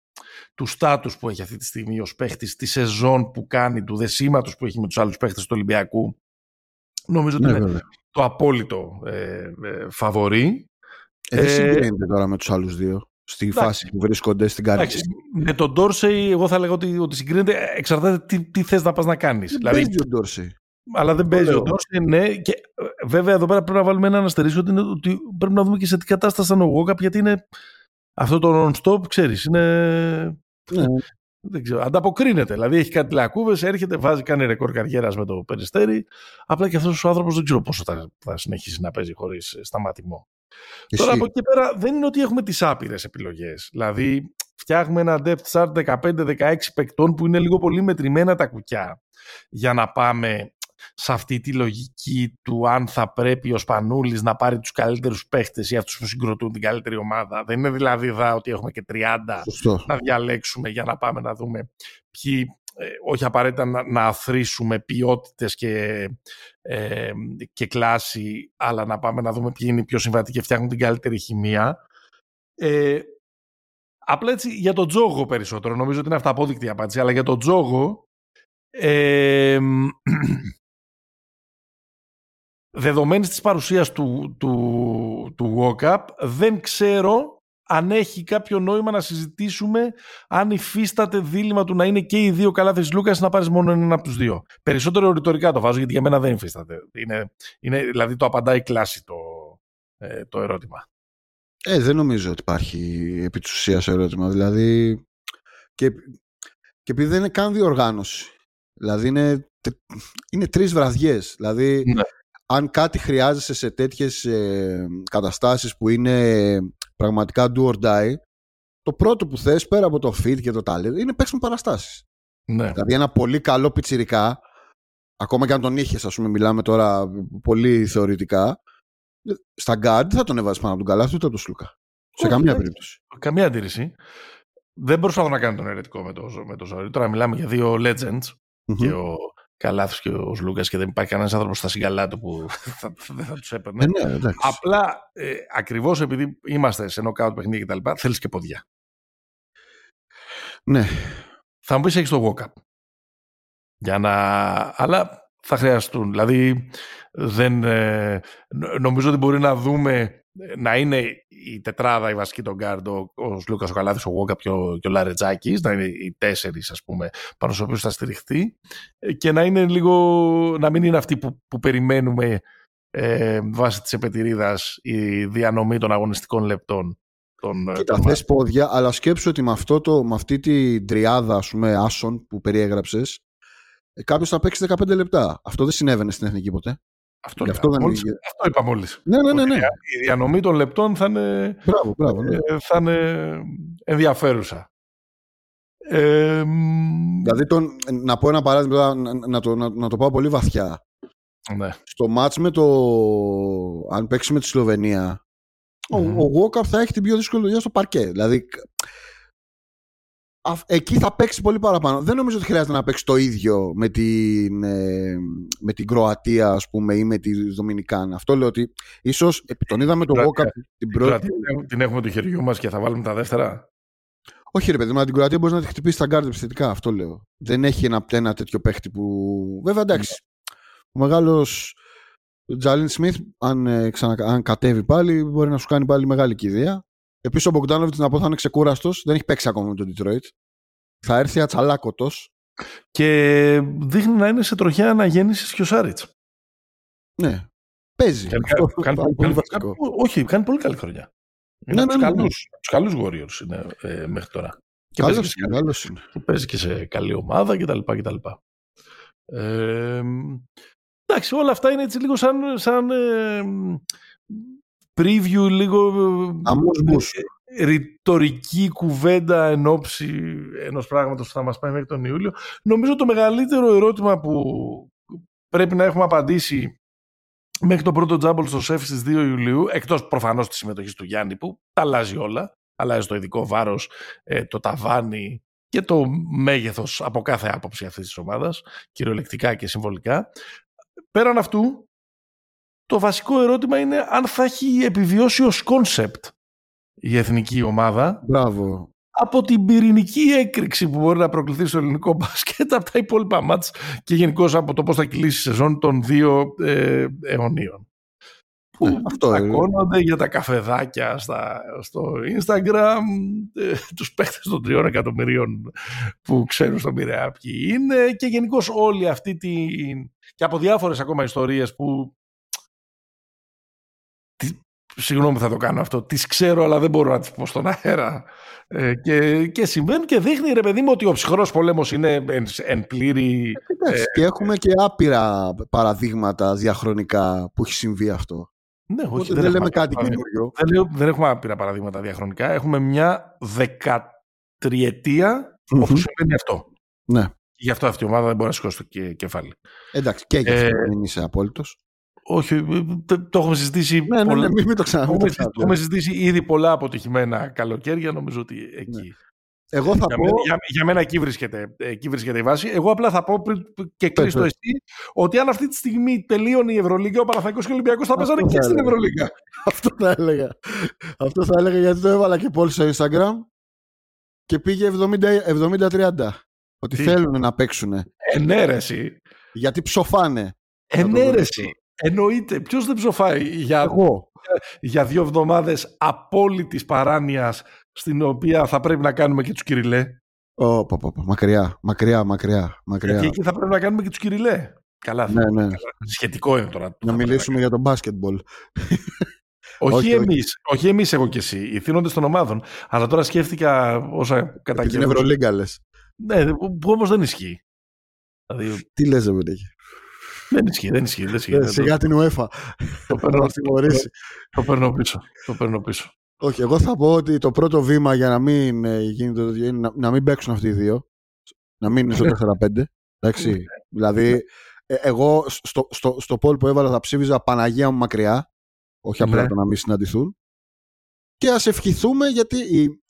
A: του στάτους που έχει αυτή τη στιγμή ως παίχτης, τη σεζόν που κάνει, του δεσίματος που έχει με τους άλλους παίχτες του Ολυμπιακού. Νομίζω ότι
B: Ναι,
A: είναι
B: βέβαια.
A: το απόλυτο ε, ε, φαβορί.
B: Ε, δεν
A: Ε,
B: συγκρίνεται τώρα με τους άλλους δύο στη
A: εντάξει.
B: φάση που βρίσκονται στην καρδιά.
A: Εντάξει, με τον Ντόρσεϊ, εγώ θα λέγω ότι, ότι συγκρίνεται, εξαρτάται τι, τι θες να πας να κάνεις.
B: Δεν
A: Δηλαδή,
B: παίζει ο Ντόρσεϊ.
A: αλλά δεν
B: το
A: παίζει ο
B: λέω.
A: Ντόρσεϊ, ναι. Και ε, βέβαια εδώ πέρα πρέπει να βάλουμε ένα αναστερίσιο ότι, είναι, ότι πρέπει να δούμε και σε τι κατάσταση ήταν ο Γόκαπ, γιατί είναι αυτό το non-stop, ξέρεις, είναι...
B: Ναι.
A: Δεν ξέρω, ανταποκρίνεται. Δηλαδή έχει κάτι λακκούβες, έρχεται, βάζει, κάνει ρεκόρ καριέρας με το περιστέρι. Απλά και αυτός ο άνθρωπος δεν ξέρω πόσο θα, θα συνεχίσει να παίζει χωρίς ε, σταματημό. Τώρα
B: Εσύ.
A: από εκεί πέρα δεν είναι ότι έχουμε τις άπειρες επιλογές. Δηλαδή φτιάχνουμε ένα depth chart 15-16 παικτών που είναι λίγο πολύ μετρημένα τα κουκιά για να πάμε σε αυτή τη λογική του αν θα πρέπει ο Σπανούλης να πάρει τους καλύτερους παίχτες ή αυτούς που συγκροτούν την καλύτερη ομάδα. Δεν είναι δηλαδή εδώ ότι έχουμε και 30
B: Σωστό.
A: να διαλέξουμε για να πάμε να δούμε ποιοι, ε, όχι απαραίτητα να, να αθροίσουμε ποιότητες και, ε, και κλάση, αλλά να πάμε να δούμε ποιοι είναι οι πιο συμβατοί και φτιάχνουν την καλύτερη χημεία. Ε, απλά έτσι για τον τζόγο περισσότερο, νομίζω ότι είναι αυταπόδεικτη η απάντηση, αλλά για τον τζόγο ε, δεδομένης της παρουσίας του, του, του walk-up, δεν ξέρω αν έχει κάποιο νόημα να συζητήσουμε αν υφίσταται δίλημα του να είναι και οι δύο καλά της Λούκας να πάρεις μόνο έναν από τους δύο. Περισσότερο ρητορικά το βάζω γιατί για μένα δεν υφίσταται. Είναι, είναι, δηλαδή το απαντάει κλάση το, ε, το ερώτημα.
B: Ε, δεν νομίζω ότι υπάρχει επί της ουσίας ερώτημα. Δηλαδή, και, και επειδή δεν είναι καν διοργάνωση. Δηλαδή, είναι, τε- είναι τρεις βραδιές. Δηλαδή,
A: Ναι.
B: Αν κάτι χρειάζεσαι σε τέτοιες ε, καταστάσεις που είναι πραγματικά do or die, το πρώτο που θες, πέρα από το fit και το talent, είναι παίξουν παραστάσεις.
A: Ναι.
B: Δηλαδή, ένα πολύ καλό πιτσιρικά, ακόμα και αν τον είχες, ας πούμε, μιλάμε τώρα πολύ θεωρητικά, στα guard θα τον έβαζες πάνω από τον καλάθι ούτε από τον Σλούκα. Σε
A: Όχι,
B: καμία
A: εντάξει.
B: περίπτωση.
A: Καμία αντίρρηση. Δεν προσπαθώ να κάνω τον ερετικό με το, με το ζόρι. Τώρα μιλάμε για δύο legends
B: Μμμ.
A: και ο Καλάθος και ο Λούκας και δεν υπάρχει κανένας άνθρωπος στα συγκαλά του που θα, δεν θα τους έπαιρνε.
B: Ε, ναι, εντάξει.
A: Απλά ε, ακριβώς επειδή είμαστε σε knockout παιχνίδι και τα λοιπά, θέλεις και ποδιά.
B: Ναι.
A: Θα μου πεις έχεις το Walkup. Για να... Αλλά θα χρειαστούν. Δηλαδή δεν, ε, νο- νομίζω ότι μπορεί να δούμε ε, να είναι η τετράδα η βασική των γκάρντ, ο, ο Σλούκας ο Καλάθης, ο Walkup και ο, και ο Λαρεντζάκης, να είναι οι τέσσερις ας πούμε πάνω στους οποίους θα στηριχθεί ε, και να είναι λίγο, να μην είναι αυτοί που, που περιμένουμε ε, βάσει της επετηρίδας η διανομή των αγωνιστικών λεπτών. Των, ε,
B: Κοίτα,
A: των
B: θες πόδια, αλλά σκέψου ότι με, αυτό το, με αυτή τη τριάδα ας πούμε, άσων που περιέγραψες, ε, κάποιος θα παίξει 15 λεπτά. Αυτό δεν συνέβαινε στην εθνική ποτέ.
A: Αυτό,
B: Γι' αυτό
A: είπα.
B: δεν
A: Μόλις-
B: είναι-
A: αυτό είπα μόλις.
B: Ναι, ναι, ναι.
A: Ότι
B: ναι.
A: Η διανομή των λεπτών θα είναι,
B: Μπράβο, μπράβο. ναι.
A: ε, θα είναι ενδιαφέρουσα. Ε, μ,
B: Δηλαδή, τον, να πω ένα παράδειγμα, τώρα, να, να, το, να, να το πάω πολύ βαθιά.
A: ναι.
B: Στο μάτς με το... Αν παίξει με τη Σλοβενία, ο,
A: Μμμ.
B: ο Walkup θα έχει την πιο δύσκολη δουλειά στο παρκέ. Δηλαδή, α- εκεί θα παίξει πολύ παραπάνω. Δεν νομίζω ότι χρειάζεται να παίξει το ίδιο με την, ε, με την Κροατία, ας πούμε, ή με τη Δομινικάνα. Αυτό λέω ότι ίσως, επί- τον είδαμε τον
A: Κροατία.
B: Walkup την
A: Τώρα
B: πρώτη...
A: την, την έχουμε του χεριού μας και θα βάλουμε τα δεύτερα;
B: Όχι, ρε παιδί μου, αλλά την Κροατία μπορείς να τη χτυπήσεις τα γκαρντ επιθετικά. Αυτό λέω. Δεν έχει ένα, ένα τέτοιο παίχτη που. Βέβαια, εντάξει. Ο μεγάλος Τζάλιν Σμιθ, αν, ε, ξανα- αν κατέβει πάλι, μπορεί να σου κάνει πάλι μεγάλη κηδεία. Επίση, ο Μπογκδάνοβιτ να πω θα είναι ξεκούραστος. Δεν έχει παίξει ακόμα με τον Detroit. Θα έρθει ατσαλάκωτος.
A: Και δείχνει να είναι σε τροχιά αναγέννησης και ο Σάριτς.
B: Ναι. Παίζει.
A: Κάνει-
B: Αυτό
A: κάνει-
B: θα είναι πολύ
A: κάνει-
B: βασικό.
A: κάνει- όχι, κάνει πολύ καλή χρονιά. Είναι
B: Ναι,
A: από τους
B: ναι, ναι, ναι.
A: καλούς, τους καλούς Warriors είναι, ε, μέχρι τώρα. Και
B: Καλός
A: παίζει, και σε
B: είναι,
A: καλή,
B: καλός είναι.
A: και παίζει και σε καλή ομάδα κτλ. κτλ. Ε, εντάξει, όλα αυτά είναι έτσι λίγο σαν, σαν ε, preview, λίγο
B: Αμούς μπούς.
A: ε, ρητορική κουβέντα εν ώψη ενός πράγματος που θα μας πάει μέχρι τον Ιούλιο. Νομίζω το μεγαλύτερο ερώτημα που πρέπει να έχουμε απαντήσει μέχρι το πρώτο τζάμπολ στο ΣΕΦ στις 2 Ιουλίου, εκτός προφανώς της συμμετοχής του Γιάννη που τα αλλάζει όλα, αλλάζει το ειδικό βάρος, ε, το ταβάνι και το μέγεθος από κάθε άποψη αυτής της ομάδας, κυριολεκτικά και συμβολικά. Πέραν αυτού, το βασικό ερώτημα είναι αν θα έχει επιβιώσει ως concept η εθνική ομάδα
B: Μπράβο.
A: από την πυρηνική έκρηξη που μπορεί να προκληθεί στο ελληνικό μπάσκετ από τα υπόλοιπα ματς και γενικώ από το πώς θα κυλήσει η σεζόν των δύο ε, αιωνίων. Που
B: Ναι, αυτό είναι.
A: τσακώνονται για τα καφεδάκια στα, στο Instagram, ε, τους παίχτες των τριών εκατομμυρίων που ξέρουν στον Πειραιά ποιοι είναι και γενικώς όλη αυτή την... και από διάφορες ακόμα ιστορίες που τι- συγγνώμη που θα το κάνω αυτό, τις ξέρω αλλά δεν μπορώ να τις πω στον αέρα ε, και, και συμβαίνουν και δείχνει ρε παιδί μου ότι ο ψυχρός πολέμος είναι εν, εν πλήρη
B: Εντάξει, και έχουμε και άπειρα παραδείγματα διαχρονικά που έχει συμβεί αυτό.
A: ναι, όχι,
B: Οπότε δεν,
A: έχουμε
B: λέμε
A: άπειρα
B: κάτι
A: παραδείγματα.
B: καινούριο.
A: δεν, λέω- δεν έχουμε άπειρα παραδείγματα διαχρονικά έχουμε μια δεκατριετία
B: Μμμ.
A: όπου συμβαίνει αυτό
B: Ναι.
A: και γι' αυτό αυτή η ομάδα δεν μπορεί να σηκώσει το και- κεφάλι
B: Εντάξει, και γι'
A: Ε,
B: αυτό δεν είσαι απόλυτος.
A: Όχι, ε, το, το έχουμε συζητήσει
B: Ναι, ναι,
A: πολλά-
B: ναι, μην, μην το ξανα. μην
A: Έχουμε,
B: το
A: συζητήσει-
B: ξαναπώ.
A: έχουμε συζητήσει ήδη πολλά αποτυχημένα καλοκαίρια. Νομίζω ότι εκεί.
B: Εγώ θα
A: Για,
B: πω.
A: μένα, για, για μένα εκεί βρίσκεται, εκεί βρίσκεται η βάση. Εγώ απλά θα πω πριν και
B: Πες,
A: κλείσω
B: πες.
A: εσύ ότι αν αυτή τη στιγμή τελείωνε η Ευρωλίγκα, ο Παναθηναϊκός και ο Ολυμπιακός θα
B: Αυτό
A: παίζανε και
B: θα
A: στην
B: έλεγα.
A: Ευρωλίγκα.
B: Αυτό θα έλεγα. Αυτό θα έλεγα γιατί το έβαλα και πόλη στο Instagram και πήγε 70 70-30. Ότι
A: Τι;
B: θέλουν να παίξουν.
A: Ενέρεση.
B: Γιατί ψοφάνε.
A: Ενέρεση. Εννοείται. Ποιος δεν ψοφάει για,
B: Εγώ.
A: για δύο εβδομάδες απόλυτης παράνοιας στην οποία θα πρέπει να κάνουμε και τους Κυριλέ;
B: Ω, πα, πα, πα. Μακριά, μακριά, μακριά. μακριά.
A: Γιατί εκεί θα πρέπει να κάνουμε και τους Κυριλέ. Καλά,
B: Ναι, ναι.
A: καλά. Σχετικό είναι τώρα.
B: Να μιλήσουμε για τον μπάσκετμπολ.
A: Όχι,
B: Όχι, όχι.
A: εμείς, όχι εμείς εγώ και εσύ, οι θύνοντες των ομάδων. Αλλά τώρα σκέφτηκα όσα
B: Για την
A: καταγγέλνουν.
B: Ευρωλίγκα λες.
A: Ναι, που, που όμως δεν ισχύει. Δηλαδή,
B: Τι λες, δεν έχει.
A: Δεν ισχύει, δεν ισχύει. Δεν ισχύει.
B: Ε,
A: Δεν
B: Σιγά την UEFA.
A: το,
B: Θα
A: παίρνω,
B: μας τιμωρήσει.
A: το παίρνω πίσω. Το παίρνω πίσω.
B: Όχι, εγώ θα πω ότι το πρώτο βήμα για να μην ε, γίνει το τέτοιο είναι να, να μην παίξουν αυτοί οι δύο. Να μην είναι στο 4-5. Εντάξει. δηλαδή, ε, εγώ στο, στο, στο poll που έβαλα θα ψήφιζα Παναγία μου μακριά. Όχι απλά
A: Ναι.
B: το να μην συναντηθούν. Και ας ευχηθούμε γιατί η, η τε-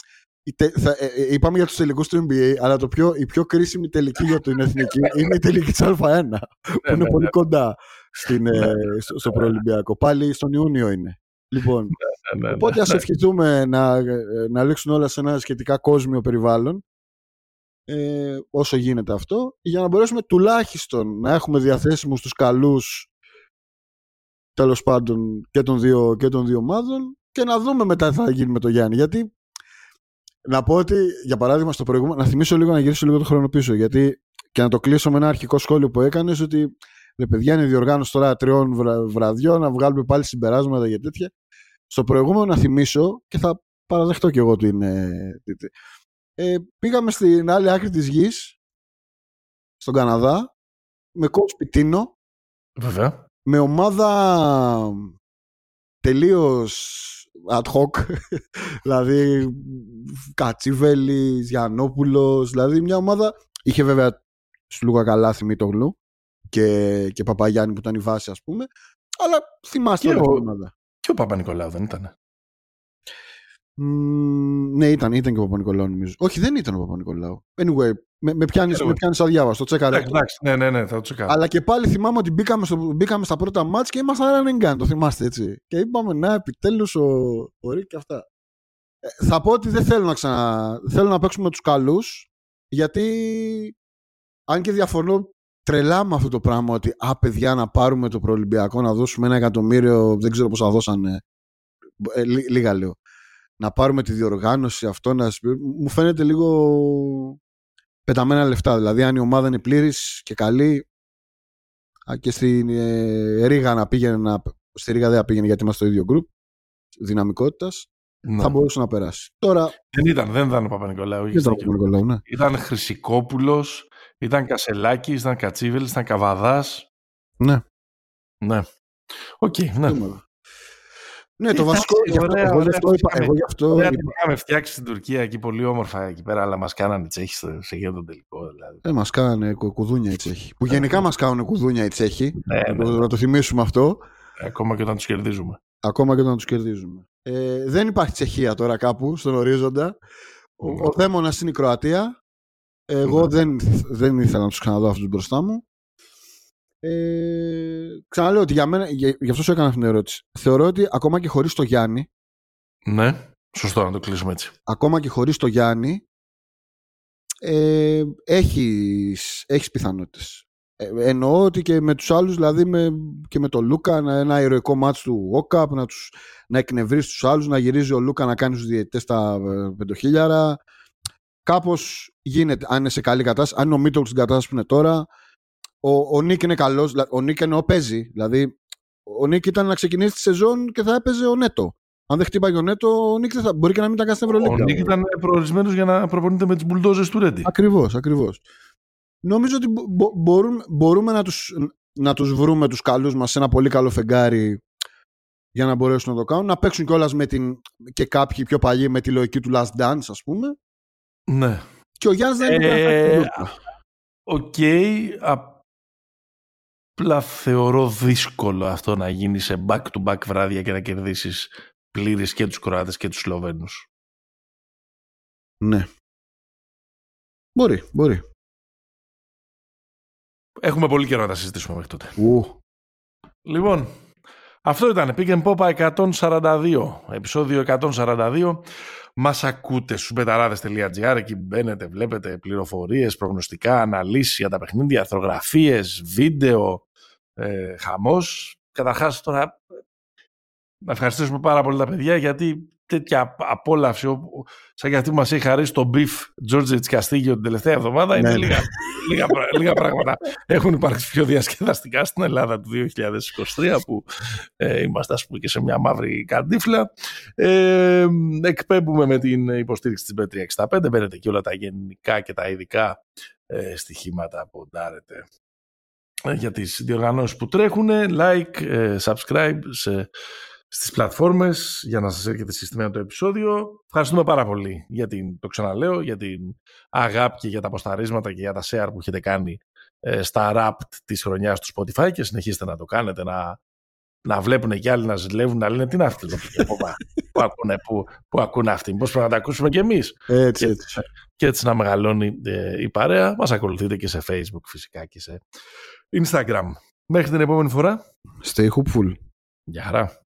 B: θα- ε, ε, είπαμε για τους τελικούς του NBA, αλλά το πιο, η πιο κρίσιμη τελική για την εθνική είναι η τελική της Α1, που
A: Ναι,
B: είναι
A: ναι,
B: πολύ
A: ναι.
B: κοντά στην, ε, στο, στο προολυμπιακό. Πάλι στον Ιούνιο είναι. Λοιπόν,
A: Ναι, ναι, ναι.
B: Οπότε ας ευχηθούμε να, ε, να λήξουν όλα σε ένα σχετικά κόσμιο περιβάλλον ε, όσο γίνεται αυτό για να μπορέσουμε τουλάχιστον να έχουμε διαθέσιμους τους καλούς τέλος πάντων και των δύο, και των δύο ομάδων και να δούμε μετά τι θα γίνει με το Γιάννη γιατί να πω ότι για παράδειγμα στο προηγούμενο να θυμίσω λίγο να γυρίσω λίγο το χρόνο πίσω γιατί και να το κλείσω με ένα αρχικό σχόλιο που έκανες ότι ρε παιδιά είναι διοργάνωση τώρα τριών βρα- βραδιών να βγάλουμε πάλι συμπεράσματα για τέτοια στο προηγούμενο να θυμίσω και θα παραδεχτώ κι εγώ την. Ε, τι- τι. ε, πήγαμε στην άλλη άκρη της γης, στον Καναδά, με coach Πιτίνο,
A: Βέβαια.
B: με ομάδα τελείως ad hoc δηλαδή Κατσίβελης, Γιαννόπουλος δηλαδή μια ομάδα είχε βέβαια σου λίγα καλά Θημίτογλου και, και Παπαγιάννη που ήταν η βάση ας πούμε αλλά θυμάστε
A: Και
B: όλη
A: ο-
B: την ομάδα
A: Και ο Παπα-Νικολάου δεν ήταν.
B: Μμμ, ναι, ήταν, ήταν και ο Παπα-Νικολάου νομίζω. Όχι, δεν ήταν ο Παπα-Νικολάου. Anyway, με, με πιάνεις,
A: Anyway.
B: με πιάνεις αδιάβαστο, τσέκαρε.
A: Εντάξει, εντάξει, ναι, ναι, ναι, θα το τσεκάρω.
B: Αλλά και πάλι θυμάμαι ότι μπήκαμε, στο, μπήκαμε στα πρώτα μάτς και ήμασταν running gun, το θυμάστε έτσι. Και είπαμε, να, επιτέλους ο, ο Ρίκ και αυτά. Ε, θα πω ότι δεν θέλω να ξανα... Θέλω να παίξουμε τους καλούς, γιατί αν και διαφωνώ τρελά με αυτό το πράγμα ότι α, παιδιά, να πάρουμε το προολυμπιακό, να δώσουμε ένα εκατομμύριο, δεν ξέρω πόσα δώσανε. Ε, λί- λίγα λέω. Να πάρουμε τη διοργάνωση αυτό, να... σπι- μου φαίνεται λίγο πεταμένα λεφτά. Δηλαδή, αν η ομάδα είναι πλήρης και καλή, Α, και στην ε, Ρήγα να πήγαινε να, στη Ρήγα δεν θα πήγαινε γιατί είμαστε στο ίδιο group δυναμικότητας
A: Ναι.
B: θα μπορούσε να περάσει. Τώρα
A: Δεν ήταν, δεν ήταν ο Παπα-Νικολάου.
B: δεν
A: είχες
B: ήταν ο
A: δίκιο.
B: Νικολάου, ναι.
A: Ήταν Χρυσικόπουλος, ήταν Κασελάκης, ήταν Κατσίβελης, ήταν Καβαδάς.
B: Ναι.
A: Ναι. Οκ, ναι.
B: Ναι, το
A: Εντάξει,
B: βασικό. γι' αυτό-
A: ωραία,
B: εγώ, γι'
A: ωραία,
B: αυτό είπα,
A: είχαμε-
B: εγώ γι' αυτό
A: Ωραία,
B: είπα,
A: την είχαμε φτιάξει στην Τουρκία εκεί πολύ όμορφα εκεί πέρα, αλλά μας κάνανε Τσέχοι στο- σε γύρω τον τελικό. Δηλαδή.
B: Ε, μας κάνανε κου- κουδούνια οι Τσέχοι. Που γενικά μας κάνουν κουδούνια οι Τσέχοι.
A: Ναι,
B: Να
A: ναι,
B: το-
A: ναι.
B: Να το θυμίσουμε αυτό.
A: Ακόμα και όταν τους κερδίζουμε.
B: Ακόμα και όταν τους κερδίζουμε. Ε, δεν υπάρχει Τσεχία τώρα κάπου στον ορίζοντα. Ο,
A: Ναι.
B: ο δαίμονας είναι η Κροατία. Εγώ
A: Ναι.
B: δεν, δεν ήθελα να τους ξαναδώ αυτούς μπροστά μου. Ε, ξαναλέω ότι για μένα, για, γι' αυτό σου έκανα αυτήν την ερώτηση. Θεωρώ ότι ακόμα και χωρίς το Γιάννη,
A: Ναι, σωστό να το κλείσουμε έτσι.
B: ακόμα και χωρίς το Γιάννη, ε, έχεις, έχεις πιθανότητες. Ε, εννοώ ότι και με τους άλλους, δηλαδή με, και με τον Λούκα, ένα, ένα ηρωικό ματς του Walkup, να, τους, να εκνευρίσει τους άλλους, να γυρίζει ο Λούκα να κάνει τους διαιτητές τα ε, πεντοχίλιαρα. Κάπως γίνεται, αν είναι σε καλή κατάσταση, αν είναι ο Μήτογλου στην κατάσταση που είναι τώρα. Ο, ο Νίκ είναι καλός, δηλα- ο Νίκ εννοώ παίζει. Δηλαδή, ο Νίκ ήταν να ξεκινήσει τη σεζόν και θα έπαιζε ο Νέτο. Αν δεν χτύπαγε ο Νέτο, ο Νίκ δεν θα, μπορεί και να μην ήταν καν στην
A: Ο
B: Ευρωλίγκα.
A: Νίκ ήταν προορισμένος για να προπονείται με τις μπουλντόζες του Ρέντη.
B: Ακριβώς, ακριβώς. Νομίζω ότι μπο- μπο- μπορούμε, μπορούμε να, τους, να τους βρούμε τους καλούς μας σε ένα πολύ καλό φεγγάρι για να μπορέσουν να το κάνουν. Να παίξουν κιόλας με την, και κάποιοι πιο παλιοί με τη λογική του Last Dance, ας πούμε.
A: Ναι.
B: Και ο Γιάννης δεν είναι
A: Ε,
B: ε,
A: Οκ, απλά θεωρώ δύσκολο αυτό να γίνει σε back-to-back βράδια και να κερδίσεις πλήρης και τους Κροάτες και τους Σλοβαίνους.
B: Ναι. Μπορεί, μπορεί.
A: Έχουμε πολύ καιρό να τα συζητήσουμε μέχρι τότε.
B: Ου.
A: Λοιπόν, αυτό ήταν Pick and Pop 142, επεισόδιο 142. Μας ακούτε στους μπεταράδες.gr, εκεί μπαίνετε, βλέπετε πληροφορίες, προγνωστικά, αναλύσεις για τα παιχνίδια, αρθρογραφίες, βίντεο, ε, χαμός. Καταρχάς τώρα να ευχαριστήσουμε πάρα πολύ τα παιδιά γιατί τέτοια απόλαυση όπου- σαν και αυτή που μας έχει χαρίσει το Beef George Καστίγιο την τελευταία εβδομάδα είναι
B: Ναι, ναι.
A: λίγα, λίγα, πρα- λίγα πράγματα. Έχουν υπάρξει πιο διασκεδαστικά στην Ελλάδα του 2023 που ε, είμαστε ας πούμε και σε μια μαύρη καντίφλα. Ε, εκπέμπουμε με την υποστήριξη της B365 μπαίνετε και όλα τα γενικά και τα ειδικά ε, στοιχήματα ποντάρετε ε, για τις διοργανώσεις που τρέχουν like, ε, subscribe σε, στις πλατφόρμες για να σας έρχεται συστημένο το επεισόδιο ευχαριστούμε πάρα πολύ για την, το ξαναλέω για την αγάπη και για τα αποσταρίσματα και για τα share που έχετε κάνει ε, στα rap της χρονιάς του Spotify και συνεχίστε να το κάνετε να, να βλέπουν και άλλοι να ζηλεύουν να λένε τι είναι αυτό το πράγμα που, ακούνε, που, που ακούνε αυτοί πώς πρέπει να τα ακούσουμε κι εμείς
B: Έτσι,
A: Και-
B: έτσι.
A: και έτσι να μεγαλώνει ε, η παρέα. Μας ακολουθείτε και σε Facebook φυσικά και σε Instagram. Μέχρι την επόμενη φορά.
B: Stay hopeful.
A: Γεια χαρά.